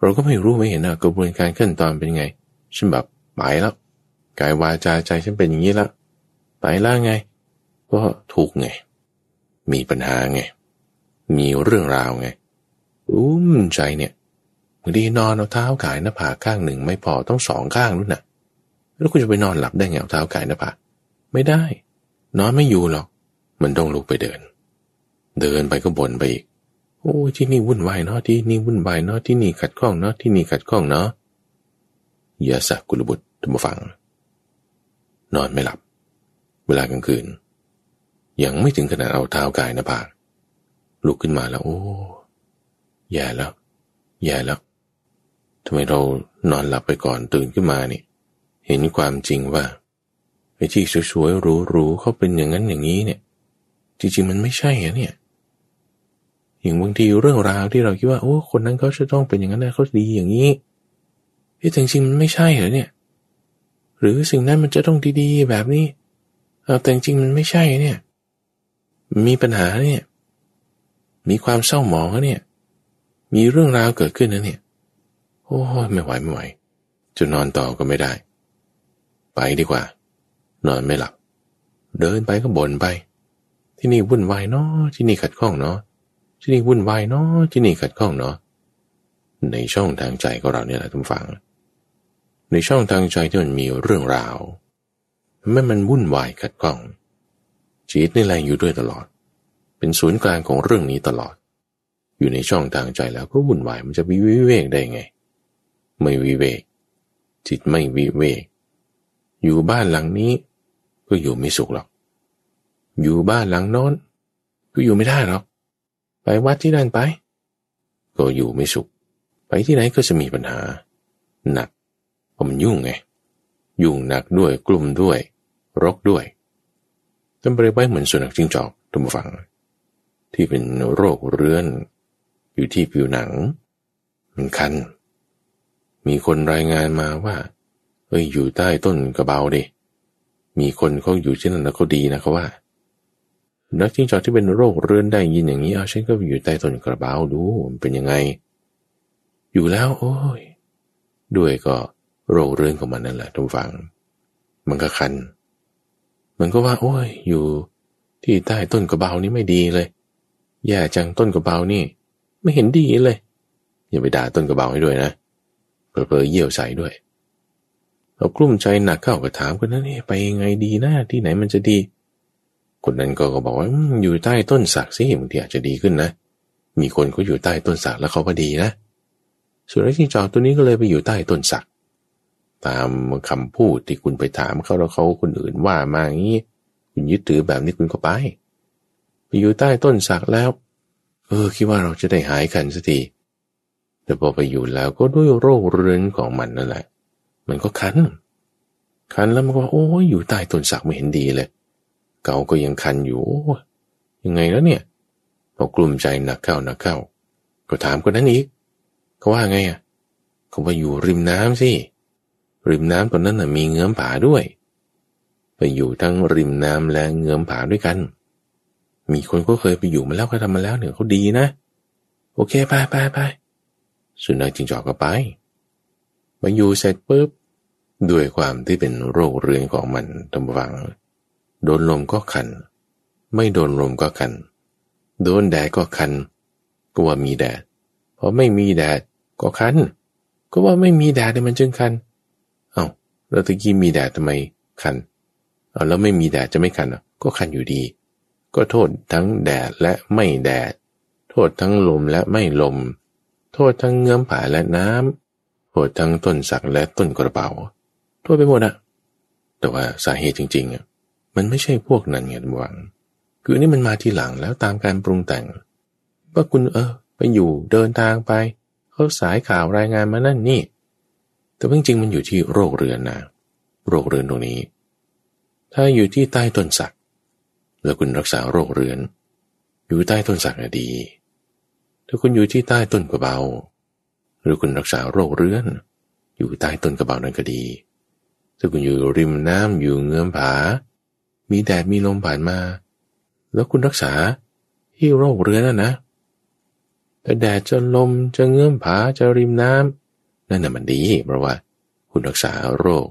เราก็ไม่รู้ไม่เห็นนะกระบวนการขั้นตอนเป็นไง ฉันแบบไปแล้วกายวาจาใจฉันเป็นอย่างนี้ละตายล่าไง ก็ทุกไง มีปัญหาไง มีเรื่องราวไง อุ้มใจเนี่ยบางทีนอนเอาเท้าก่ายหน้าผากข้างหนึ่ง ไม่พอต้องสองข้างนู่นน่ะ แล้วคุณจะไปนอนหลับได้ไงเอาเท้าก่ายหน้าผากไม่ได้ นอนไม่อยู่หรอก มันต้องลุกไปเดิน เดินไปก็บ่นไปอีก โอ้ที่นี่วุ่นวายเนาะที่นี่วุ่นวายเนาะที่นี่ขัดข้องเนาะที่นี่ขัดข้องเนาะยาสักกุลบุตรทุกฟัง นอนไม่หลับ เวลากลางคืน ยังไม่ถึงขนาดเอาเท้ากายนะผากลุกขึ้นมาแล้ว โอ้แย่แล้ว แย่แล้วทำไมเรานอนหลับไปก่อนตื่นขึ้นมานี่ เห็นความจริงว่าไอ้ที่สวยๆหรูๆเขาเป็นอย่างนั้นอย่างนี้เนี่ย จริงๆมันไม่ใช่อะเนี่ย อย่างบางทีเรื่องราวที่เราคิดว่าโอ้คนนั้นเขาจะต้องเป็นอย่างนั้นนะเขาดีอย่างนี้ที่จริงๆมันไม่ใช่เหรอเนี่ย หรือสิ่งนั้นมันจะต้องดีๆ แบบนี้แต่จริงๆมันไม่ใช่เนี่ย มีปัญหาเนี่ย มีความเศร้าหมองเนี่ย มีเรื่องราวเกิดขึ้นนะเนี่ย โอ้ไม่ไหวไม่ไหวจะนอนต่อก็ไม่ได้ ไปดีกว่า นอนไม่หลับ เดินไปก็บ่นไป ที่นี่วุ่นวายเนาะที่นี่ขัดข้องเนาะที่นี่วุ่นวายเนาะที่นี่ขัดข้องเนาะในช่องทางใจของเราเนี่ยแหละทุกฝัง ในช่องทางใจที่มันมีเรื่องราวแม้มันวุ่นวายขัดข้องจิตนี่แหละอยู่ด้วยตลอด เป็นศูนย์กลางของเรื่องนี้ตลอด อยู่ในช่องทางใจแล้วก็วุ่นวายมันจะวิวิเวกได้ไง ไม่วิเวก จิตไม่วิเวก อยู่บ้านหลังนี้ก็อยู่ไม่สุขหรอก อยู่บ้านหลังน้นก็อยู่ไม่ได้หรอก ไปวัดที่นั่นไป ก็อยู่ไม่สุข ไปที่ไหนก็จะมีปัญหา หนักเพราะมันยุ่งไง ยุ่งหนักด้วยกลุ่มด้วย รกด้วยจำเปรียบไว้เหมือนสุนัขจิ้งจอกทุกฝัง ที่เป็นโรคเรื้อน อยู่ที่ผิวหนัง มันคัน มีคนรายงานมาว่า เอ้ยอยู่ใต้ต้นกระเบาดิมีคนเขาอยู่ที่นั่นแล้วเขาดีนะเขาว่า นักจิ้งจอกที่เป็นโรคเรื้อนได้ยินอย่างนี้เอาฉันก็อยู่ใต้ต้นกระเบาดูมันเป็นยังไง อยู่แล้ว โอ้ย ด้วยก็โรคเรื้อนของมันนั่นแหละทุกฝัง มันก็คัน มันก็ว่า โอ้ย อยู่ที่ใต้ต้นกระเบานี่ไม่ดีเลยแย่จังต้นกระเบานี่ ไม่เห็นดีเลย อย่าไปด่าต้นกระเบาให้ด้วยนะเผลอๆเยี่ยวใส่ด้วย เรากลุ้มใจหนักเข้าก็ถามคนนั้นนี่ไปยังไงดีนะที่ไหนมันจะดี คนนั้นก็บอกว่าอยู่ใต้ต้นสักสิบางทีอาจจะดีขึ้นนะ มีคนเขาอยู่ใต้ต้นสักแล้วเขาก็ดีนะส่วนไอ้จิ้งจอกตัวนี้ก็เลยไปอยู่ใต้ต้นสัก ตามคำพูดที่คุณไปถามเขาแล้วเขาคนอื่นว่ามาอย่างนี้ คุณยึดถือแบบนี้คุณก็ไป ไปอยู่ใต้ต้นสักแล้ว เออคิดว่าเราจะได้หายกันสักทีแต่พอไปอยู่แล้วก็ด้วยโรคเรื้อนของมันนั่นแหละ มันก็คัน คันแล้วมันก็โอ้ยอยู่ใต้ต้นสักไม่เห็นดีเลย เก่าก็ยังคันอยู่ ยังไงแล้วเนี่ยพอกลุ่มใจหนักเข้าหนักเข้า ก็ถามคนนั้นอีกเขาว่าไงอะเขาว่าอยู่ริมน้ำสิ ริมน้ำตอนนั้นนะมีเงื้อมผาด้วย ไปอยู่ทั้งริมน้ำและเงื้อมผาด้วยกัน มีคนก็เคยไปอยู่มาแล้วก็ทำมาแล้วเนี่ยเขาดีนะ โอเคไปไปไปสุนัขจิงจอกก็ไปมาอยู่เสร็จปุ๊บด้วยความที่เป็นโรคเรื้อนของมันตำวัง โดนลมก็คัน ไม่โดนลมก็คัน โดนแดดก็คัน ก็ว่ามีแดดพอไม่มีแดดก็คัน ก็ว่าไม่มีแดดเนี่ยมันจึงคัน เอา้าแล้วตะกี้มีแดดทำไมคันเอาแล้วไม่มีแดดจะไม่คันอะก็คันอยู่ดี ก็โทษทั้งแดดและไม่แดด โทษทั้งลมและไม่ลม โทษทั้งเงื้อมผาและน้ำโทษทั้งต้นสักและต้นกระเป๋าโทษไปหมดอะแต่ว่าสาเหตุจริงๆอะ มันไม่ใช่พวกนั้นไงหวังคือนี่มันมาทีหลังแล้วตามการปรุงแต่ง ว่าคุณเออ ไปอยู่เดินทางไป เขาสายข่าวรายงานมานั่นนี่ แต่จริงๆมันอยู่ที่โรคเรือนนะโรคเรือนตรงนี้ ถ้าอยู่ที่ใต้ต้นสัก แล้วคุณรักษาโรคเรือน อยู่ใต้ต้นสักดี ถ้าคุณอยู่ที่ใต้ต้นกระเบา หรือคุณรักษาโรคเรือน อยู่ใต้ต้นกระเบานั้นก็ดี ถ้าคุณอยู่ริมน้ำอยู่เงื้อมผา มีแดดมีลมผ่านมา แล้วคุณรักษาที่โรคเรือนนะนะแต่แดดจะลมจะเงื้อมผาจะริมน้ำนั่นน่ะมันดีเพราะว่า คุณรักษาโรค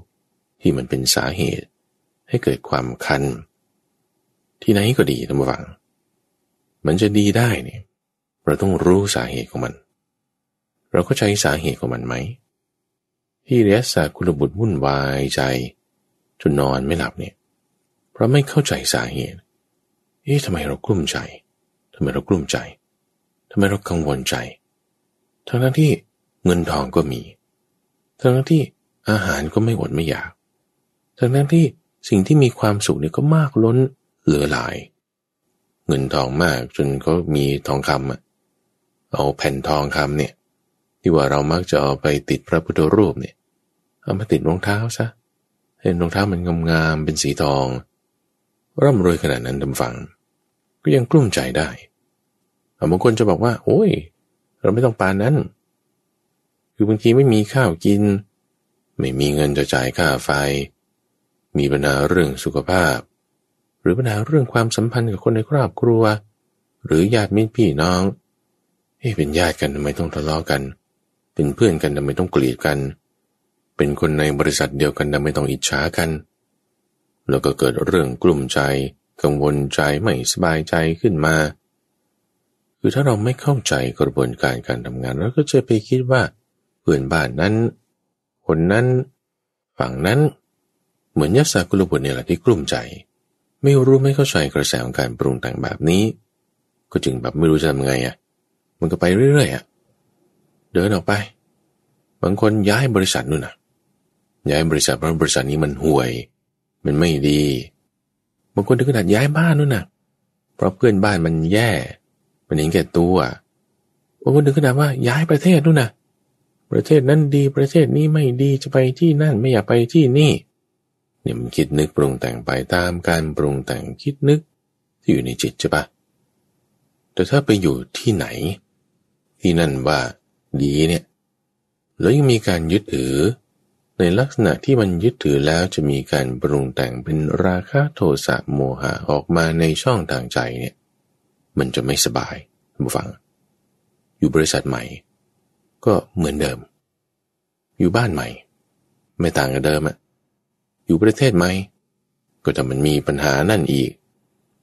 ที่มันเป็นสาเหตุ ให้เกิดความคัน ที่ไหนก็ดีทั้งฟัง มันจะดีได้เนี่ยเราต้องรู้สาเหตุของมัน เราก็ใช้สาเหตุของมันไหม ที่เรียสาคุณบุตรวุ่นวายใจจนนอนไม่หลับเนี่ย เพราะไม่เข้าใจสาเหตุ เอ๊ะทำไมเรากลุ้มใจทำไมเรากลุ้มใจทำไมเรากังวลใจ ทั้งนั้นที่เงินทองก็มี ทั้งที่อาหารก็ไม่อดไม่อยาก ทั้งนั้นที่สิ่งที่มีความสุขเนี่ยก็มากล้นเหลือหลาย เงินทองมากจนก็มีทองคำอะเอาแผ่นทองคำเนี่ย ที่ว่าเรามักจะเอาไปติดพระพุทธรูปเนี่ย เอามาติดรองเท้าซะเห็นรองเท้ามันงามๆเป็นสีทอง ร่ำรวยขนาดนั้นดำฝัง ก็ยังกลุ้มใจได้บางคนจะบอกว่า โอ้ย เราไม่ต้องปานนั้น คือบางทีไม่มีข้าวกิน ไม่มีเงินจะจ่ายค่าไฟ มีปัญหาเรื่องสุขภาพ หรือปัญหาเรื่องความสัมพันธ์กับคนในครอบครัว หรือญาติมิตรพี่น้องเฮ้เป็นญาติกันทำไมต้องทะเลาะกัน เป็นเพื่อนกันทำไมต้องเกลียดกัน เป็นคนในบริษัทเดียวกันทำไมต้องอิจฉากัน แล้วก็เกิดเรื่องกลุ่มใจ กังวลใจไม่สบายใจขึ้นมา คือถ้าเราไม่เข้าใจกระบวนการการทำงานเราก็จะไปคิดว่าเพื่อนบ้านนั้น คนนั้น ฝั่งนั้น เหมือนยักษ์สากุลบุตรเนี่ยแหละที่กลุ้มใจไไม่รู้ไม่เข้าใจกระแสของการปรุงแต่งแบบนี้ ก็จึงแบบไม่รู้จะทำไงอะ่ะ มันก็ไปเรื่อยๆอะ่ะเดินออกไป บางคนย้ายบริษัทนู่นน่ะ ย้ายบริษัทเพราะบริษัทนี้มันห่วย มันไม่ดีบางคนถึงขนาดย้ายบ้านนู่นนะเพราะเพื่อนบ้านมันแย่ มันเห็นแก่ตัวบางคนถึงขนาดว่าย้ายประเทศนู่นนะประเทศนั้นดีประเทศนี้ไม่ดีจะไปที่นั่นไม่อยากไปที่นี่เนี่ยมันคิดนึกปรุงแต่งไปตามการปรุงแต่งคิดนึกที่อยู่ในจิตใช่ปะแต่ถ้าไปอยู่ที่ไหน ที่นั่นว่าดีเนี่ยแล้วยังมีการยึดถือ ในลักษณะที่มันยึดถือแล้วจะมีการปรุงแต่งเป็นราคะโทสะโมหะออกมาในช่องทางใจเนี่ย มันจะไม่สบายผู้ฟัง อยู่บริษัทใหม่ ก็เหมือนเดิม อยู่บ้านใหม่ ไม่ต่างกับเดิมอะอยู่ประเทศไหม่ ก็จะมันมีปัญหานั่นอีก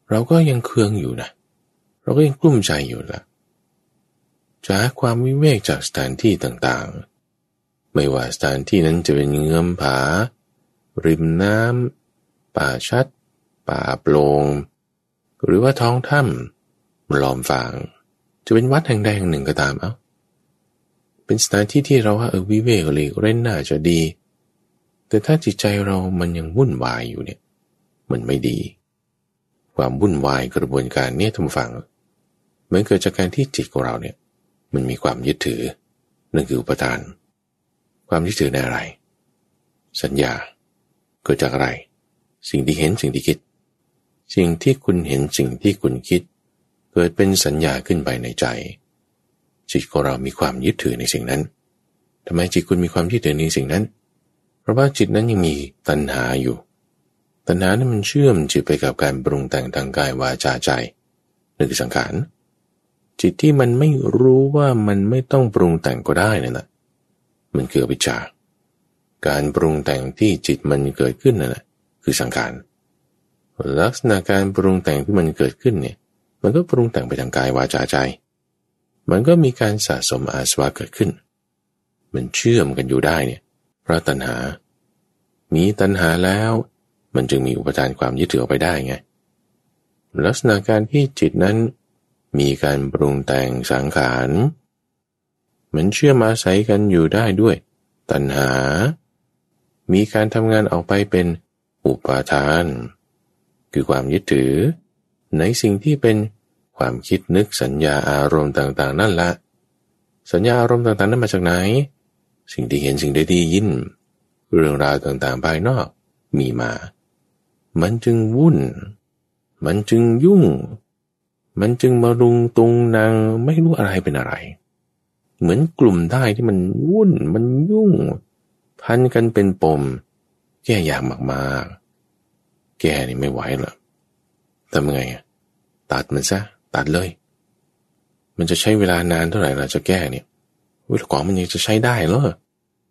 เราก็ยังเคืองอยู่นะ เราก็ยังกลุ้มใจอยู่ละจากความวิเวกจากสถานที่ต่างๆ ไม่ว่าสถานที่นั้นจะเป็นเงื้อมผา ริมน้ำ ป่าชัด ป่าโปลงหรือว่าท้องถ้ำ ล้อมฟาง จะเป็นวัดแห่งใดแห่งหนึ่งก็ตามเอา้า เป็นสถานที่ที่เราว่าเออวิเวกหลีกเล่นน่าจะดี แต่ถ้าจิตใจเรามันยังวุ่นวายอยู่เนี่ย มันไม่ดี ความวุ่นวายกระบวนการเนี่ยทุกฝังมันเกิดจากการที่จิตของเราเนี่ย มันมีความยึดถือ นั่นคืออุปทาน ความยึดถือในอะไร สัญญา เกิดจากอะไร สิ่งที่เห็นสิ่งที่คิด สิ่งที่คุณเห็นสิ่งที่คุณคิด เกิดเป็นสัญญาขึ้นไปในใจ จิตของเรามีความยึดถือในสิ่งนั้นทำไมจิตคุณมีความยึดถือในสิ่งนั้น เพราะว่าจิตนั้นยังมีตัณหาอยู่ ตัณหานั้นมันเชื่อมจิตไปกับการปรุงแต่งทางกายวาจาใจนั่นคือสังขารจิตที่มันไม่รู้ว่ามันไม่ต้องปรุงแต่งก็ได้นั่นแหละ มันคือวิชา การปรุงแต่งที่จิตมันเกิดขึ้นนั่นแหละคือสังขาร ลักษณะการปรุงแต่งที่มันเกิดขึ้นเนี่ย มันก็ปรุงแต่งไปทางกายวาจาใจ มันก็มีการสะสมอาสวะเกิดขึ้น มันเชื่อมกันอยู่ได้เนี่ยเพราะตัณหา มีตัณหาแล้ว มันจึงมีอุปทานความยึดถือไปได้ไง ลักษณะการที่จิตนั้นมีการปรุงแต่งสังขาร มันเชื่อมาใส่กันอยู่ได้ด้วย ตัณหา มีการทำงานออกไปเป็นอุปาทาน คือความยึดถือ ในสิ่งที่เป็นความคิดนึกสัญญาอารมณ์ต่างๆ นั่นละ สัญญาอารมณ์ต่างๆ นั้นมาจากไหน สิ่งที่เห็นสิ่งใดที่ยิน เรื่องราวต่างๆ ภายนอกมีมา มันจึงวุ่น มันจึงยุ่ง มันจึงมารุงตุงนางไม่รู้อะไรเป็นอะไร เหมือนกลุ่มได้ที่มันวุ่นมันยุ่ง พันกันเป็นปม แก้ยากมากๆ แก้นี่ไม่ไหวหรอกทำไงตัดมันซะ ตัดเลย มันจะใช้เวลานานเท่าไหร่เราจะแก้เนี่ยวิธีของมันยังจะใช้ได้เหรอ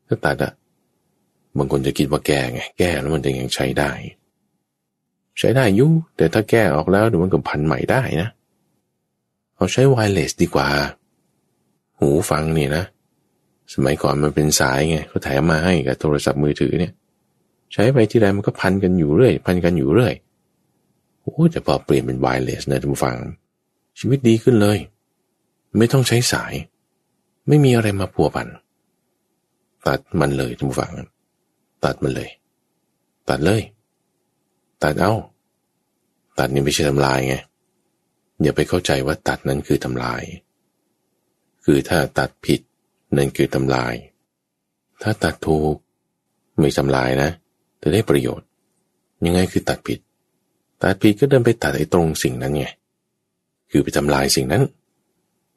ถ้าตัดอะบางคนจะคิดว่าแก้ไงแก้แล้วมันจะยังใช้ได้ ใช้ได้ยุ่แต่ถ้าแก้ออกแล้วเดี๋ยวมันก็พันใหม่ได้นะ เอาใช้ไวเลสดีกว่า หูฟังนี่นะ สมัยก่อนมันเป็นสายไงเขาแถมมาให้กับโทรศัพท์มือถือเนี่ย ใช้ไปที่ใดมันก็พันกันอยู่เรื่อย พันกันอยู่เรื่อยโอ้แต่พอเปลี่ยนเป็นไวเลสนะทุกฟัง ชีวิตดีขึ้นเลย ไม่ต้องใช้สาย ไม่มีอะไรมาพัวพัน ตัดมันเลยทุกฝัง ตัดมันเลย ตัดเลย ตัดเอา ตัดนี่ไม่ใช่ทำลายไงอย่าไปเข้าใจว่าตัดนั้นคือทำลาย คือถ้าตัดผิดนั่นคือทำลาย ถ้าตัดถูกไม่ทำลายนะแต่ได้ประโยชน์ ยังไงคือตัดผิด ตัดผิดก็เดินไปตัดไอ้ตรงสิ่งนั้นไง คือไปทำลายสิ่งนั้น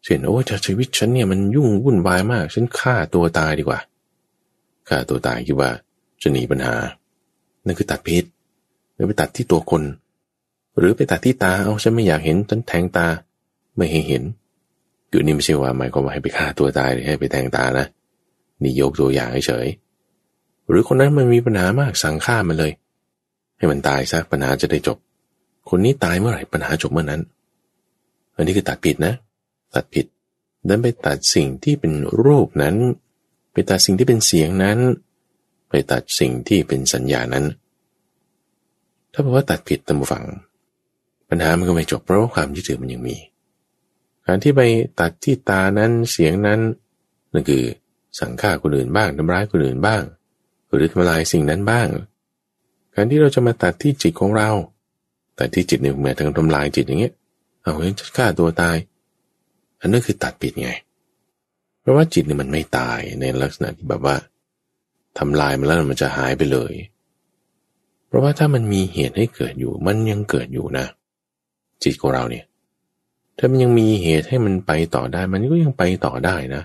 เช่นโอ้ชีวิตฉันเนี่ยมันยุ่งวุ่นวายมาก ฉันฆ่าตัวตายดีกว่า ฆ่าตัวตายคิดว่าจะหนีปัญหา นั่นคือตัดพิษหรือไปตัดที่ตัวคน หรือไปตัดที่ตา เอาฉันไม่อยากเห็นฉันแทงตา ไม่ให้เห็น คือนี่ไม่ใช่ว่าหมายความว่าให้ไปฆ่าตัวตายหรือให้ไปแทงตานะนี่ยกตัวอย่างเฉยหรือคนนั้นมันมีปัญหามากสั่งฆ่ามันเลย ให้มันตายซะปัญหาจะได้จบ คนนี้ตายเมื่อไหร่ปัญหาจบเมื่อนั้น อันนี้คือตัดผิดนะ ตัดผิดดินไปตัดสิ่งที่เป็นรูปนั้น ไปตัดสิ่งที่เป็นเสียงนั้น ไปตัดสิ่งที่เป็นสัญญานั้น ถ้าบอกว่าตัดผิดตามฝัง ปัญหามันก็ไม่จบเพราะความยึดถือมันยังมี การที่ไปตัดที่ตานั้นเสียงนั้นนั่นคือสั่งฆ่าคนอื่นบ้างทำร้ายคนอื่นบ้าง หรือทำลายสิ่งนั้นบ้าง การที่เราจะมาตัดที่จิตของเรา แต่ที่จิตเนี่ยเหมือนทางทำลายจิตอย่างเงี้ย เอาเฮ้ยจะฆ่าตัวตาย อันนั้นคือตัดปิดไง เพราะว่าจิตเนี่ยมันไม่ตายในลักษณะที่แบบว่าทำลายมันแล้วมันจะหายไปเลย เพราะว่าถ้ามันมีเหตุให้เกิดอยู่ มันยังเกิดอยู่นะ จิตของเราเนี่ย ถ้ามันยังมีเหตุให้มันไปต่อได้ มันก็ยังไปต่อได้นะ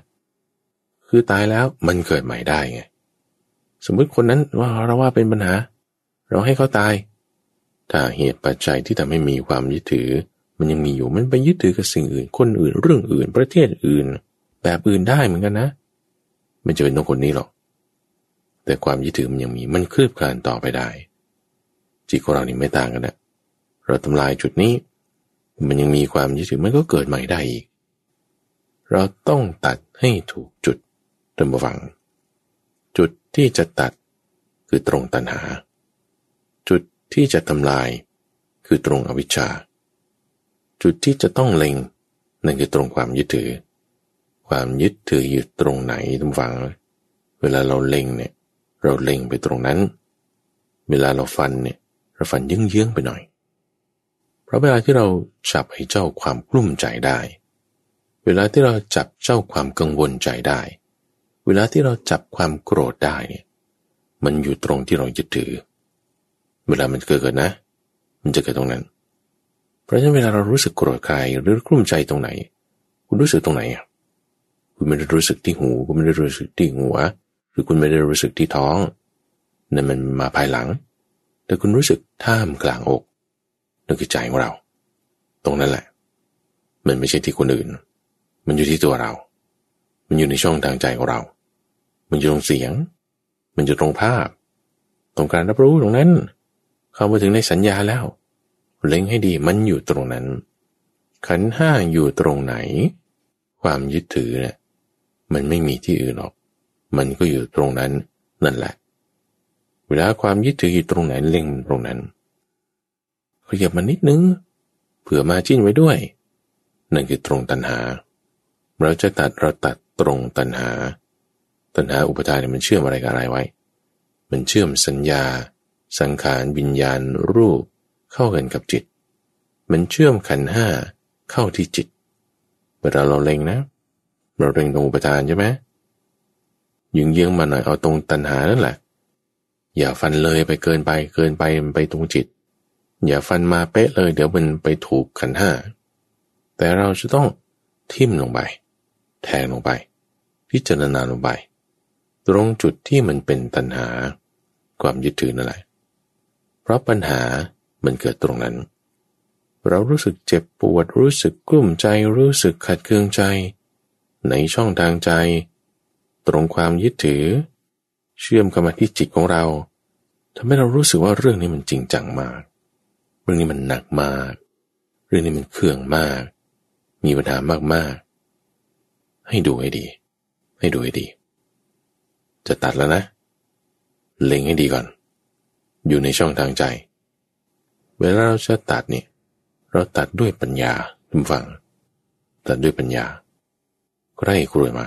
คือตายแล้วมันเกิดใหม่ได้ไง สมมติคนนั้นว่าเราว่าเป็นปัญหา เราให้เขาตาย ถ้าเหตุปัจจัยที่ทำให้มีความยึดถือ มันยังมีอยู่ มันไปยึดถือกับสิ่งอื่น คนอื่น เรื่องอื่น ประเทศอื่น แบบอื่นได้เหมือนกันนะมันจะเป็นตรงคนนี้หรอก แต่ความยึดถือมันยังมี มันคืบคลานต่อไปได้ จิตของเรานี่ไม่ต่างกันนะเราทำลายจุดนี้ มันยังมีความยึดถือมันก็เกิดใหม่ได้อีก เราต้องตัดให้ถูกจุดตามฟัง จุดที่จะตัดคือตรงตัณหา จุดที่จะทำลายคือตรงอวิชชา จุดที่จะต้องเล็งนั่นคือตรงความยึดถือ ความยึดถืออยู่ตรงไหนทุกฝัง เวลาเราเล็งเนี่ย เราเล็งไปตรงนั้น เวลาเราฟันเนี่ย เราฟันเยื้องๆไปหน่อย เพราะเวลาที่เราจับให้เจ้าความกลุ้มใจได้ เวลาที่เราจับเจ้าความกังวลใจได้ เวลาที่เราจับความโกรธได้เนี่ยมันอยู่ตรงที่เรายึดถือ เวลามันเกิดนะ มันจะเกิดตรงนั้น เพราะฉะนั้นเวลาเรารู้สึกโกรธใครหรือกลุ้มใจตรงไหน คุณรู้สึกตรงไหนอะคุณไม่ได้รู้สึกที่หู คุณไม่ได้รู้สึกที่หัว หรือคุณไม่ได้รู้สึกที่ท้องนั่นมันมาภายหลัง แต่คุณรู้สึกท่ามกลางอก นั่นคือใจของเรา ตรงนั้นแหละ มันไม่ใช่ที่คนอื่น มันอยู่ที่ตัวเรา มันอยู่ในช่องทางใจของเรา มันอยู่ตรงเสียง มันอยู่ตรงภาพ ตรงการรับรู้ตรงนั้นเข้ามาถึงในสัญญาแล้ว เล็งให้ดีมันอยู่ตรงนั้น ขันห้าอยู่ตรงไหน ความยึดถือเนี่ยมันไม่มีที่อื่นหรอก มันก็อยู่ตรงนั้นนั่นแหละ เวลาความยึดถืออยู่ตรงไหนเล็งตรงนั้น ขยับมานิดนึง เผื่อมาจิ้นไว้ด้วย นั่นคือตรงตัณหา เราจะตัดเราตัดตรงตัณหา ตัณหาอุปทานเนี่ยมันเชื่อมอะไรกับอะไรไว้ มันเชื่อมสัญญา สังขารวิญญาณรูป เข้ากันกับจิต มันเชื่อมขันห้าเข้าที่จิต เวลาเราเล็งนะ เราเล็งตรงอุปทานใช่ไหมยิงเยื้องมาหน่อยเอาตรงตัณหานั่นแหละ อย่าฟันเลยไปเกินไปเกินไปมันไปตรงจิต อย่าฟันมาเป๊ะเลย เดี๋ยวมันไปถูกขันห้า แต่เราจะต้องทิ่มลงไป แทงลงไป พิจารณาลงไป ตรงจุดที่มันเป็นตัณหา ความยึดถือนั่นแหละเพราะปัญหามันเกิดตรงนั้น เรารู้สึกเจ็บปวดรู้สึกกลุ้มใจรู้สึกขัดเคืองใจ ในช่องทางใจ ตรงความยึดถือ เชื่อมเข้ามาที่จิตของเราทำให้เรารู้สึกว่าเรื่องนี้มันจริงจังมาก รื่องนี้มันหนักมาก เรื่องนี้มันเคื่องมาก มีปัญหามากๆ ให้ดูให้ดี ให้ดูให้ดี จะตัดแล้วนะ เล็งให้ดีก่อน อยู่ในช่องทางใจ เวลาเราจะตัดเนี่ย เราตัดด้วยปัญญาทุกฝัง ตัดด้วยปัญญาใกล้กรวยมา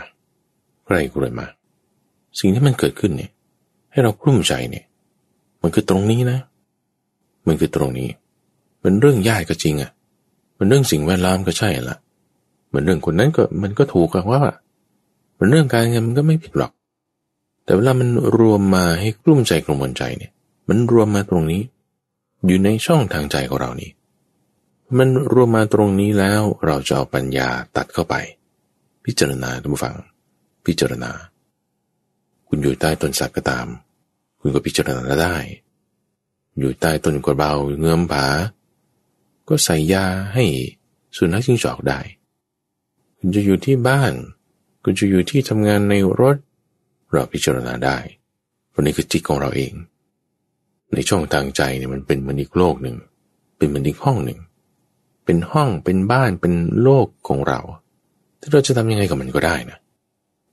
ใกล้กลยมา สิ่งที่มันเกิดขึ้นเนี่ย ให้เรากลุ้มใจเนี่ย มันคือตรงนี้นะ มันคือตรงนี้ มันเรื่องยากก็จริงอะ่ะ มันเรื่องสิ่งแวดล้อมก็ใช่ละมันเรื่องคนนั้นก็มันก็ถูกกันว่า มันเรื่องการเงินมันก็ไม่ผิดหรอก แต่เวลามันรวมมาให้กลุ้มใจกลมวนใจเนี่ย มันรวมมาตรงนี้ อยู่ในช่องทางใจของเรานี่ มันรวมมาตรงนี้แล้วเราจะเอาปัญญาตัดเข้าไป พิจารณาทุกฝัง พิจารณา คุณอยู่ใต้ต้นสักก็ตาม คุณก็พิจารณาได้ อยู่ใต้ต้นกระเบาเงื้อมผา ก็ใส่ยาให้สุนัขจิ้งจอกได้ คุณจะอยู่ที่บ้าน คุณจะอยู่ที่ทำงานในรถ เราพิจารณาได้วันนี้คือจิตของเราเอง ในช่องทางใจเนี่ยมันเป็นมือนอีกโลกหนึ่ง เป็นมือนอีกห้องหนึ่ง เป็นห้องเป็นบ้านเป็นโลกของเราที่เราจะทำยังไงกับมันก็ได้นะ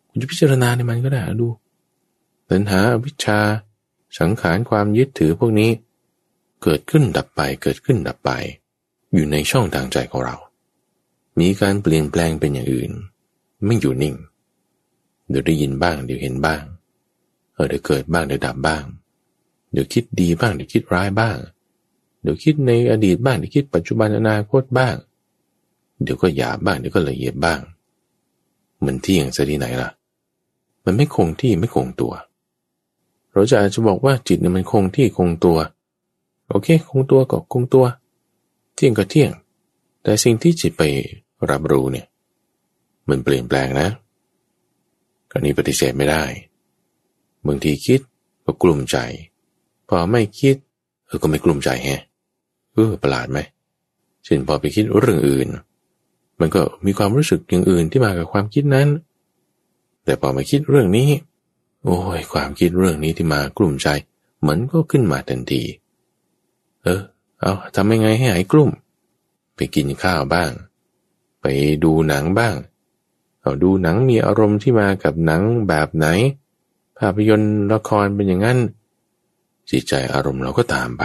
คุณจะพิจารณาในมันก็ได้ดูตัณหาวิชา สังขารความยึดถือพวกนี้ เกิดขึ้นดับไป เกิดขึ้นดับไป อยู่ในช่องทางใจของเรา มีการเปลี่ยนแปลงเป็นอย่างอื่น ไม่อยู่นิ่ง เดี๋ยวได้ยินบ้าง เดี๋ยวเห็นบ้าง เออเดี๋ยวเกิดบ้างเดี๋ยวดับบ้าง เดี๋ยวคิดดีบ้างเดี๋ยวคิดร้ายบ้าง เดี๋ยวคิดในอดีตบ้างเดี๋ยวคิดปัจจุบันอนาคตบ้าง เดี๋ยวก็หยาบบ้างเดี๋ยวก็ละเอียดบ้าง มันที่อย่างซะที่ไหนล่ะ มันไม่คงที่ไม่คงตัว เราจะอาจจะบอกว่าจิตเนี่ยมันคงที่คงตัว โอเค คงตัวก็คงตัว เที่ยงก็เที่ยง แต่สิ่งที่จิตไปรับรู้เนี่ย มันเปลี่ยนแปลงนะกรณีปฏิเสธไม่ได้บางทีคิดก็กลุ่มใจ พอไม่คิดเออก็ไม่กลุ่มใจแฮะเออประหลาดไหมเช่นพอไปคิดเรื่องอื่น มันก็มีความรู้สึกอย่างอื่นที่มากับความคิดนั้น แต่พอมาคิดเรื่องนี้ โอ้ยความคิดเรื่องนี้ที่มากลุ่มใจ มันก็ขึ้นมาทันที เออ เอาทำยังไงให้หายกลุ่ม ไปกินข้าวบ้าง ไปดูหนังบ้าง เอาดูหนังมีอารมณ์ที่มากับหนังแบบไหน ภาพยนตร์ละครเป็นอย่างนั้น จิตใจอารมณ์เราก็ตามไป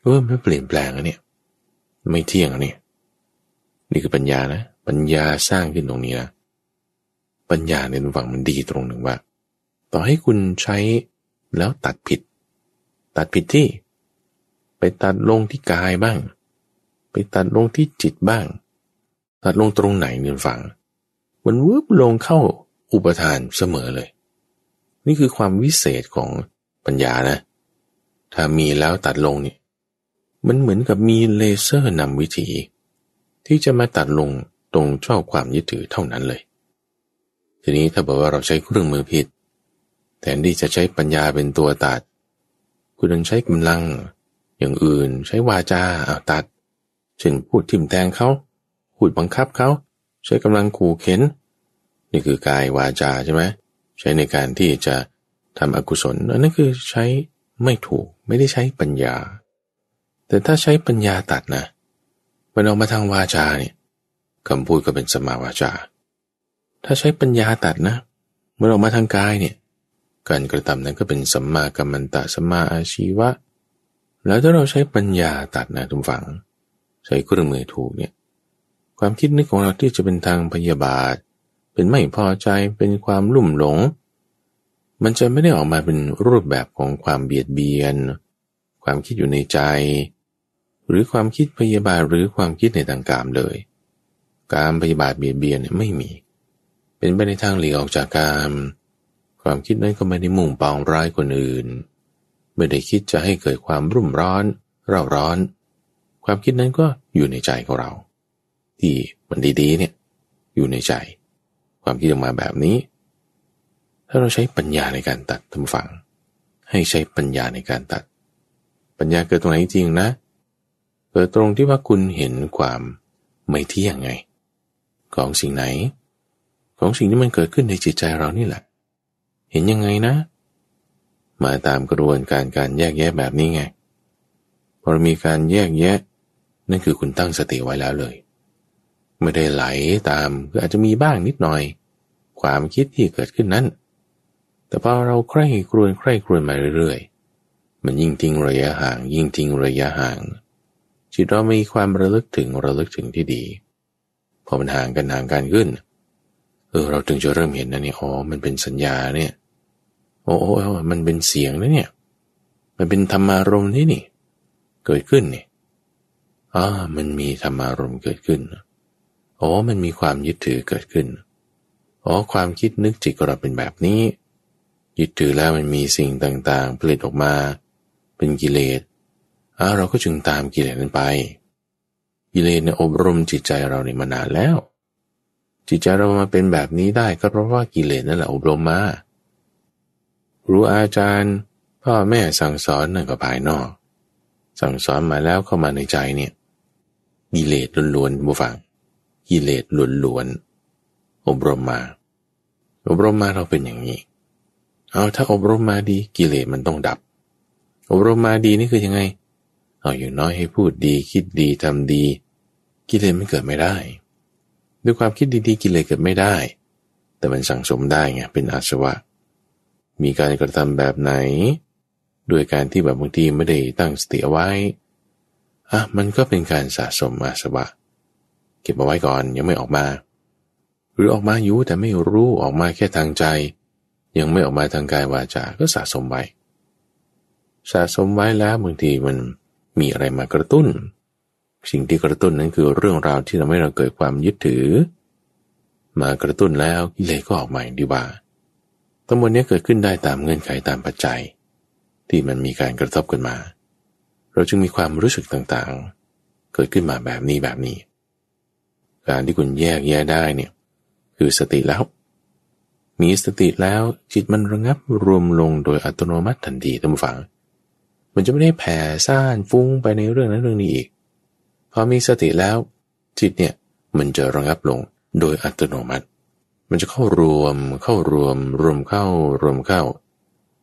เออไม่เปลี่ยนแปลงอะเนี่ย ไม่เที่ยงอะเนี่ย นี่คือปัญญานะ ปัญญาสร้างขึ้นตรงนี้นะ ปัญญาในฝั่งมันดีตรงหนึ่งว่า ต่อให้คุณใช้แล้วตัดผิด ตัดผิดที่ ไปตัดลงที่กายบ้าง ไปตัดลงที่จิตบ้าง ตัดลงตรงไหนเนื้อฝัง มันวืบลงเข้าอุปทานเสมอเลย นี่คือความวิเศษของปัญญานะ ถ้ามีแล้วตัดลงเนี่ย มันเหมือนกับมีเลเซอร์นำวิธี ที่จะมาตัดลงตรงช่อความยึดถือเท่านั้นเลย ทีนี้ถ้าบอกว่าเราใช้เครื่องมือผิดแทนที่จะใช้ปัญญาเป็นตัวตัด คุณต้องใช้กำลัง อย่างอื่นใช้วาจาเอาตัดเช่นพูดทิมแทงเขาพูดบังคับเขาใช้กำลังขู่เข็น นี่คือกายวาจาใช่ไหมใช้ในการที่จะทำอกุศลอันั่นคือใช้ไม่ถูกไม่ได้ใช้ปัญญา แต่ถ้าใช้ปัญญาตัดนะมันออกมาทางวาจาเนี่ยคำพูดก็เป็นสมาวาจา ถ้าใช้ปัญญาตัดนะมันออกมาทางกายเนี่ยการกระทำนั้นก็เป็นสัมมากัมมันตะสัมมาอาชีวะ แล้วถ้าเราใช้ปัญญาตัดนะทุกฝัง ใช้เครื่องมือถูกเนี่ยความคิดนึกของเราที่จะเป็นทางพยาบาท เป็นไม่พอใจเป็นความลุ่มหลง มันจะไม่ได้ออกมาเป็นรูปแบบของความเบียดเบียน ความคิดอยู่ในใจ หรือความคิดพยาบาทหรือความคิดในทางกามเลย การพยาบาทเบียดเบียนไม่มี เป็นไปในทางหลีกออกจากกามความคิดนั้นก็ไม่ได้มุ่งปองร้ายคนอื่น ไม่ได้คิดจะให้เกิดความรุ่มร้อนเร่าร้อน ความคิดนั้นก็อยู่ในใจของเรา ที่มันดีๆเนี่ยอยู่ในใจ ความคิดออกมาแบบนี้ ถ้าเราใช้ปัญญาในการตัดทำฝัง ให้ใช้ปัญญาในการตัด ปัญญาเกิดตรงไหนจริงนะเกิดตรงที่ว่าคุณเห็นความไม่เที่ยงไง ของสิ่งไหน ของสิ่งที่มันเกิดขึ้นในจิตใจเรานี่แหละ เห็นยังไงนะ มาตามกระบวนการการแยกแยะแบบนี้ไงพอมีการแยกแยะ นั่นคือคุณตั้งสติไว้แล้วเลย ไม่ได้ไหลตามคืออาจจะมีบ้างนิดหน่อย ความคิดที่เกิดขึ้นนั้น แต่พอเราใคร่ครวญใคร่ครวญมาเรื่อยๆ มันยิ่งทิ้งระยะห่าง ยิ่งทิ้งระยะห่าง จิตเรามีความระลึกถึงระลึกถึงที่ดี พอมันห่างกันห่างกันขึ้น เออเราถึงจะเริ่มเห็นนะเนี่ยอ๋อมันเป็นสัญญาเนี่ย โอ้โอ้มันเป็นเสียงนะเนี่ย มันเป็นธรรมารมณ์นี่นี่ เกิดขึ้นนี่อ่ามันมีธรรมารมณ์เกิดขึ้นอ๋อมันมีความยึดถือเกิดขึ้นอ๋อความคิดนึกจิตเราเป็นแบบนี้ ยึดถือแล้วมันมีสิ่งต่างๆ ผลิตออกมา เป็นกิเลสอ่าเราก็จึงตามกิเลสนั้นไป กิเลสเนี่ยอบรมจิตใจเราเนี่ยมานานแล้ว จิตใจเรามาเป็นแบบนี้ได้ก็เพราะว่ากิเลสนั่นแหละอบรมมา รูอาจารย์พ่อแม่สั่งสอนนั่นก็ภายนอก สั่งสอนมาแล้วเข้ามาในใจเนี่ยกิเลสล้วนๆบูฟังกิเลสล้วนๆอบรมมา อบรมมาเราเป็นอย่างนี้ เอาถ้าอบรมมาดีกิเลสมันต้องดับ อบรมมาดีนี่คือยังไง เอาอย่างน้อยให้พูดดี คิดดีทำดี กิเลสไม่เกิดไม่ได้ ด้วยความคิดดีๆ กิเลสเกิดไม่ได้ แต่มันสั่งสมได้ไงเป็นอาสวะ มีการกระทำแบบไหนโดยการที่แบบบางทีไม่ได้ตั้งสติเอาไว้อะมันก็เป็นการสะสมอาสวะ เก็บเอาไว้ก่อนยังไม่ออกมา หรือออกมาอยู่แต่ไม่รู้ออกมาแค่ทางใจ ยังไม่ออกมาทางกายวาจาก็สะสมไว้สะสมไว้แล้วบางทีมันมีอะไรมากระตุ้น สิ่งที่กระตุ้นนั้นคือเรื่องราวที่ทำให้เราเกิดความยึดถือ มากระตุ้นแล้วกิเลสก็ออกมาดีว่า ทั้งหมดนี้เกิดขึ้นได้ตามเงื่อนไขตามปัจจัย ที่มันมีการกระทบกันมา เราจึงมีความรู้สึกต่างๆ เกิดขึ้นมาแบบนี้แบบนี้ การที่คุณแยกแยะได้เนี่ยคือสติแล้ว มีสติแล้วจิตมันระงับรวมลงโดยอัตโนมัติทันทีท่านผู้ฟัง มันจะไม่ได้แผ่ซ่านฟุ้งไปในเรื่องนั้นเรื่องนี้อีก พอมีสติแล้วจิตเนี่ยมันจะระงับลงโดยอัตโนมัติ มันจะเข้ารวมเข้ารวม รวมเข้ารวมเข้า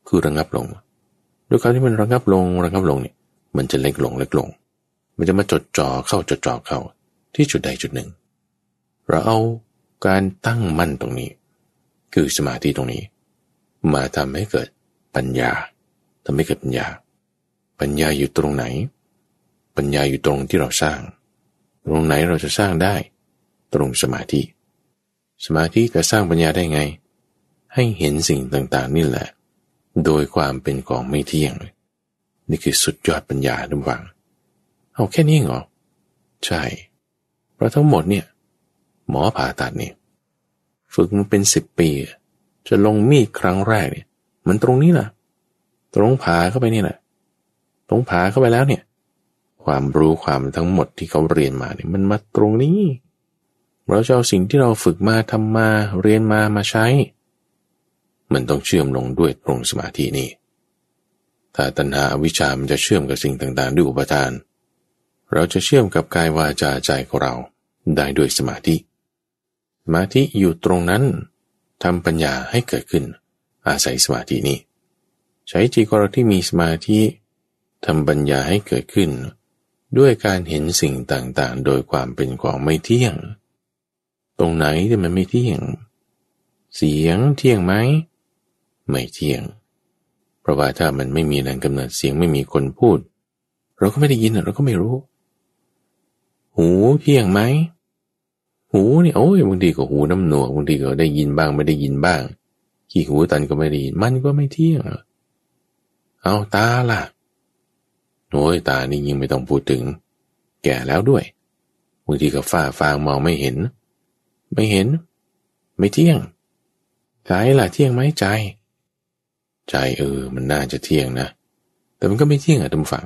คือระงับลงด้วยการที่มันระงับลงระงับลงเนี่ยมันจะเล็กลงเล็กลง มันจะมาจดจ่อเข้าจดจ่อเข้า ที่จุดใดจุดหนึ่ง เราเอาการตั้งมั่นตรงนี้ คือสมาธิตรงนี้ มาทำให้เกิดปัญญาทำให้เกิดปัญญา ปัญญาอยู่ตรงไหน ปัญญาอยู่ตรงที่เราสร้าง ตรงไหนเราจะสร้างได้ ตรงสมาธิ สมาธิจะสร้างปัญญาได้ไง ให้เห็นสิ่งต่างๆนี่แหละ โดยความเป็นของไม่เที่ยง นี่คือสุดยอดปัญญาดุวัง เอาแค่นี้เหรอ ใช่ เพราะทั้งหมดเนี่ย หมอผ่าตัดเนี่ยฝึกมันเป็นสิบปี จะลงมีดครั้งแรกเนี่ย มันตรงนี้แหละตรงผ่าเข้าไปนี่แหละตรงผ่าเข้าไปแล้วเนี่ย ความรู้ความทั้งหมดที่เขาเรียนมาเนี่ยมันมาตรงนี้ เราจะเอาสิ่งที่เราฝึกมาทำมาเรียนมามาใช้ มันต้องเชื่อมลงด้วยตรงสมาธินี่ ถ้าตัณหาวิชามันจะเชื่อมกับสิ่งต่างๆ ด้วยอุปทาน เราจะเชื่อมกับกายวาจาใจของเราได้ด้วยสมาธิ สมาธิอยู่ตรงนั้นทำปัญญาให้เกิดขึ้น อาศัยสมาธินี้ ใช้จิตของเราที่มีสมาธิทำปัญญาให้เกิดขึ้น ด้วยการเห็นสิ่งต่างๆ โดยความเป็นของไม่เที่ยง ตรงไหนที่มันไม่เที่ยง เสียงเที่ยงไหม ไม่เที่ยง เพราะว่าถ้ามันไม่มีแรงกำเนิดเสียงไม่มีคนพูด เราก็ไม่ได้ยินเราก็ไม่รู้ หูเที่ยงไหม หูนี่โอ้ยบางทีก็หูน้ำหนวกบางทีก็ได้ยินบ้างไม่ได้ยินบ้างขี้หูตันก็ไม่ได้ยินมันก็ไม่เที่ยง เอาตาล่ะโอ้ยตานี่ยิ่งไม่ต้องพูดถึง แก่แล้วด้วยบางทีก็ฝ้าฟางมองไม่เห็น ไม่เห็น ไม่เที่ยง ใจล่ะเที่ยงไหมใจ ใจเออ มันน่าจะเที่ยงนะ แต่มันก็ไม่เที่ยงอะทุกฝัง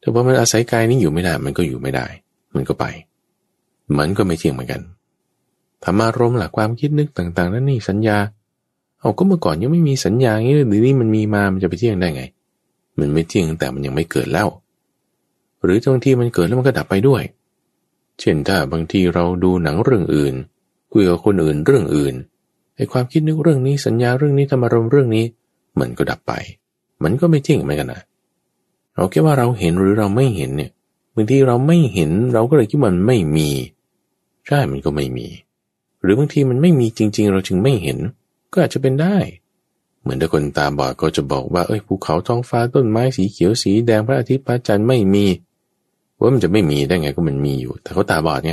แต่พอมันอาศัยกายนี้อยู่ไม่ได้ มันก็อยู่ไม่ได้ มันก็ไป มันก็ไม่เที่ยงเหมือนกันธรรมารมหลักความคิดนึกต่าง ๆ นั่นนี่สัญญา เอาก็เมื่อก่อนยังไม่มีสัญญางี้หรือนี่มันมีมา มันจะไปเที่ยงได้ไง มันไม่เที่ยงแต่มันยังไม่เกิดแล้ว หรือบางทีมันเกิดแล้วมันก็ดับไปด้วย เช่นถ้าบางทีเราดูหนังเรื่องอื่น คุยกับคนอื่นเรื่องอื่นไอ้ความคิดนึกเรื่องนี้สัญญาเรื่องนี้ธรรมารมเรื่องนี้ มันก็ดับไป มันก็ไม่จริงเหมือนกันนะเราแค่ว่าเราเห็นหรือเราไม่เห็นเนี่ยบางทีเราไม่เห็นเราก็เลยคิดมันไม่มี ใช่มันก็ไม่มี หรือบางทีมันไม่มีจริง ๆ เราจึงไม่เห็น ก็อาจจะเป็นได้ เหมือนถ้าคนตาบอดก็จะบอกว่าเอ้ยภูเขาท้องฟ้าต้นไม้สีเขียวสีแดงพระอาทิตย์พระจันทร์ไม่มีว่ามันจะไม่มีได้ไงก็มันมีอยู่ แต่เขาตาบอดไง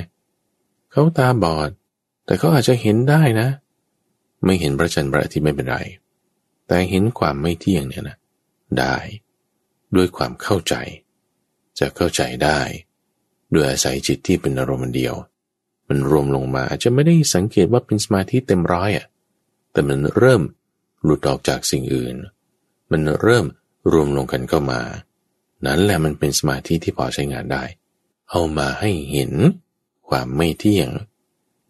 เขาตาบอด แต่เขาอาจจะเห็นได้นะ ไม่เห็นพระจันทร์พระอาทิตย์ไม่เป็นไร แต่เห็นความไม่เที่ยงเนี่ยนะ ได้ ด้วยความเข้าใจ จะเข้าใจได้ด้วยอาศัยจิตที่เป็นอารมณ์เดียว มันรวมลงมาอาจจะไม่ได้สังเกตว่าเป็นสมาธิเต็มร้อยอะแต่มันเริ่มหลุดออกจากสิ่งอื่น มันเริ่มรวมลงกันเข้ามา นั้นแหละมันเป็นสมาธิที่พอใช้งานได้ เอามาให้เห็น ความไม่เที่ยง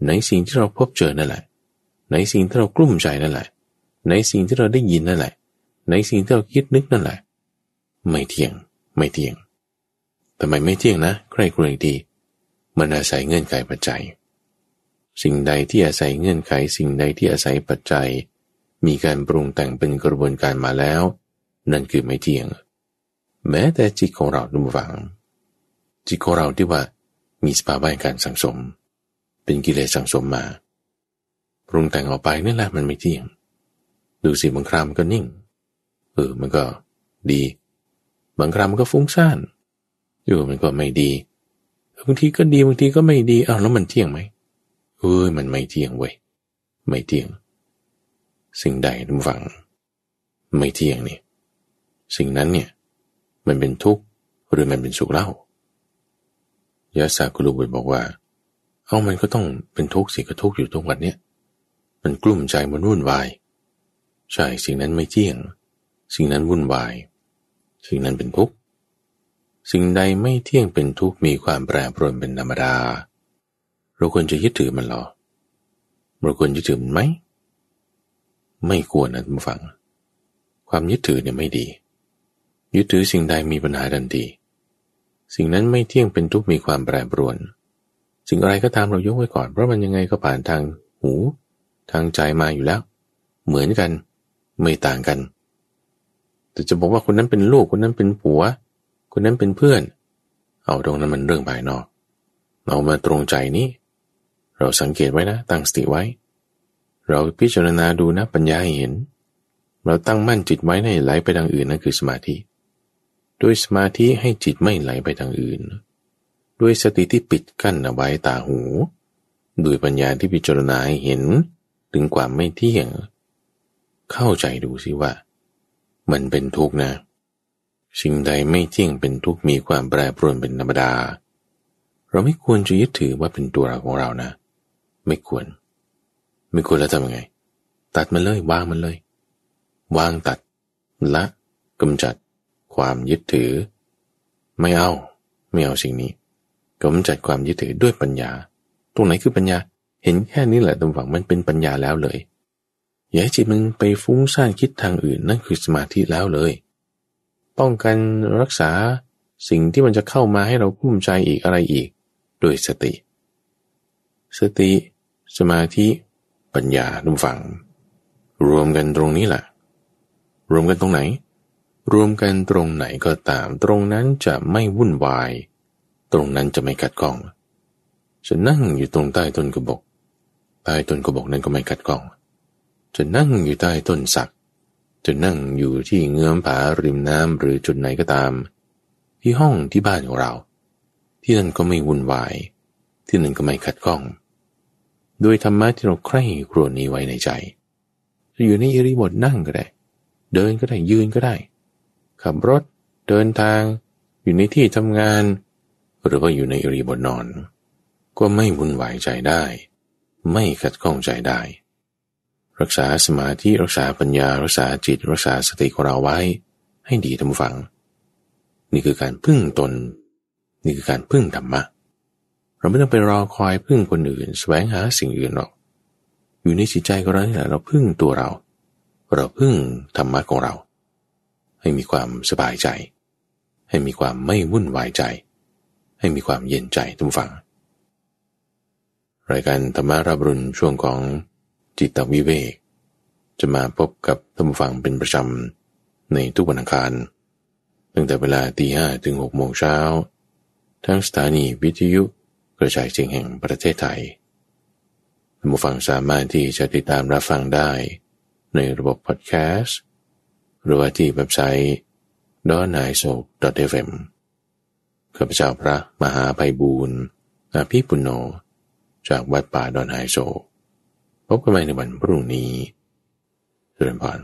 ในสิ่งที่เราพบเจอนั่นแหละ ในสิ่งที่เรากลุ้มใจนั่นแหละ ในสิ่งที่เราได้ยินนั่นแหละ ในสิ่งที่เราคิดนึกนั่นแหละ ไม่เที่ยง ไม่เที่ยงทำไมไม่เที่ยงนะ ใครครวดี มันอาศัยเงื่อนไขปัจจัย สิ่งใดที่อาศัยเงื่อนไข สิ่งใดที่อาศัยปัจจัย มีการปรุงแต่งเป็นกระบวนการมาแล้ว นั่นคือไม่เที่ยง แม้แต่จิตของเราดูฝัง จิตของเราที่ว่ามีสภาวะการสังสม เป็นกิเลสสังสมมาปรุงแต่งออกไปนี่แหละมันไม่เที่ยง ดูสิบางครามก็นิ่ง เออมันก็ดี บางครั้งมันก็ฟุ้งซ่านอยู่มันก็ไม่ดีบางทีก็ดีบางทีก็ไม่ดีอ้าวแล้วมันเที่ยงไหมเอ้ยมันไม่เที่ยงเว้ยไม่เที่ยง สิ่งใดทุกฝัง ไม่เที่ยงนี่สิ่งนั้นเนี่ย มันเป็นทุกข์หรือมันเป็นสุขเล่ายาสากุลุบุตรบอกว่า เอามันก็ต้องเป็นทุกข์สิก็ทุกข์อยู่ทุกวันเนี้ยมันกลุ้มใจมันวุ่นวาย ใช่สิ่งนั้นไม่เที่ยง สิ่งนั้นวุ่นวาย สิ่งนั้นเป็นทุกข์สิ่งใดไม่เที่ยงเป็นทุกข์มีความแปรปรวนเป็นธรรมดา เราควรจะยึดถือมันหรอเราควรยึดถือมันไหมไม่ควรนะทุกฝัง ความยึดถือเนี่ยไม่ดี ยึดถือสิ่งใดมีปัญหาทันทีสิ่งนั้นไม่เที่ยงเป็นทุกข์มีความแปรปรวน สิ่งอะไรก็ตามเรายกไว้ก่อน เพราะมันยังไงก็ผ่านทางหู ทางใจมาอยู่แล้ว เหมือนกัน ไม่ต่างกัน แต่จะบอกว่าคนนั้นเป็นลูกคนนั้นเป็นผัว คนนั้นเป็นเพื่อน เอาตรงนั้นมันเรื่องภายนอก เรามาตรงใจนี้ เราสังเกตไว้นะ ตั้งสติไว้ เราพิจารณาดูนะปัญญาเห็น เราตั้งมั่นจิตไว้ในไหลไปทางอื่นนั่นคือสมาธิ ด้วยสมาธิให้จิตไม่ไหลไปทางอื่น ด้วยสติที่ปิดกั้นเอาไว้ตาหูด้วยปัญญาที่พิจารณาหเห็นถึงความไม่เที่ยง เข้าใจดูสิว่า มันเป็นทุกข์นะสิ่งใดไม่เที่ยงเป็นทุกข์มีความแปรปรวนเป็นธรรมดา เราไม่ควรจะยึดถือว่าเป็นตัวเราของเรานะ ไม่ควร ไม่ควรแล้วทำยังไง ตัดมันเลยวางมันเลย วางตัด ละกำจัด ความยึดถือ ไม่เอา ไม่เอาสิ่งนี้ กำจัดความยึดถือด้วยปัญญา ตรงไหนคือปัญญา เห็นแค่นี้แหละตรงฝั่งมันเป็นปัญญาแล้วเลย อย่าให้จิตมันไปฟุ้งซ่านคิดทางอื่นนั่นคือสมาธิแล้วเลย ป้องกันรักษาสิ่งที่มันจะเข้ามาให้เรากุ้มใจอีกอะไรอีกโดยสติ สติ สมาธิ ปัญญาทุกฝัง รวมกันตรงนี้แหละรวมกันตรงไหน รวมกันตรงไหนก็ตาม ตรงนั้นจะไม่วุ่นวาย ตรงนั้นจะไม่กัดกอง จะนั่งอยู่ตรงใต้ต้นกระบอกใต้ต้นกระบอกนั้นก็ไม่กัดกอง จะนั่งอยู่ใต้ต้นสัก จะนั่งอยู่ที่เงื้อมผาริมน้ำหรือจุดไหนก็ตาม ที่ห้องที่บ้านของเรา ที่นั่นก็ไม่วุ่นวาย ที่นั่นก็ไม่ขัดข้องโดยธรรมะที่เราใคร่ครวญนี้ไว้ในใจจะอยู่ในอิริบทนั่งก็ได้ เดินก็ได้ยืนก็ได้ ขับรถ เดินทาง อยู่ในที่ทำงาน หรือว่าอยู่ในอริบทนอน ก็ไม่วุ่นวายใจได้ ไม่ขัดข้องใจได้ รักษาสมาธิรักษาปัญญา รักษาจิต รักษาสติของเราไว้ ให้ดีทำฟัง นี่คือการพึ่งตน นี่คือการพึ่งธรรมะ เราไม่ต้องไปรอคอยพึ่งคนอื่น แสวงหาสิ่งอื่นหรอก อยู่ในจิตใจของเรานี่แหละเราพึ่งตัวเรา เราพึ่งธรรมะของเรา ให้มีความสบายใจ ให้มีความไม่วุ่นวายใจใให้มีความเย็นใจทุกฝัง รายการธรรมารับรุนช่วงของจิตวิเวก จะมาพบกับท่านฟังเป็นประจำในทุกวันอังคารตั้งแต่เวลาตีห้ถึงหกโมงเช้า ทั้งสถานีวิทยุกระจายเสียงแห่งประเทศไทยท่านผู้ฟังสามารถที่จะติดตามรับฟังได้ ในระบบพอดแคสต์ หรือว่าที่เว็บไซต์ d o n a i s o f m ข้าพเจ้าพระมหาภัยบูรณ์อาภิปุโน จากวัดป่าดอนไฮโซพบกันใหม่ในวันพรุ่งนี้เจริญพร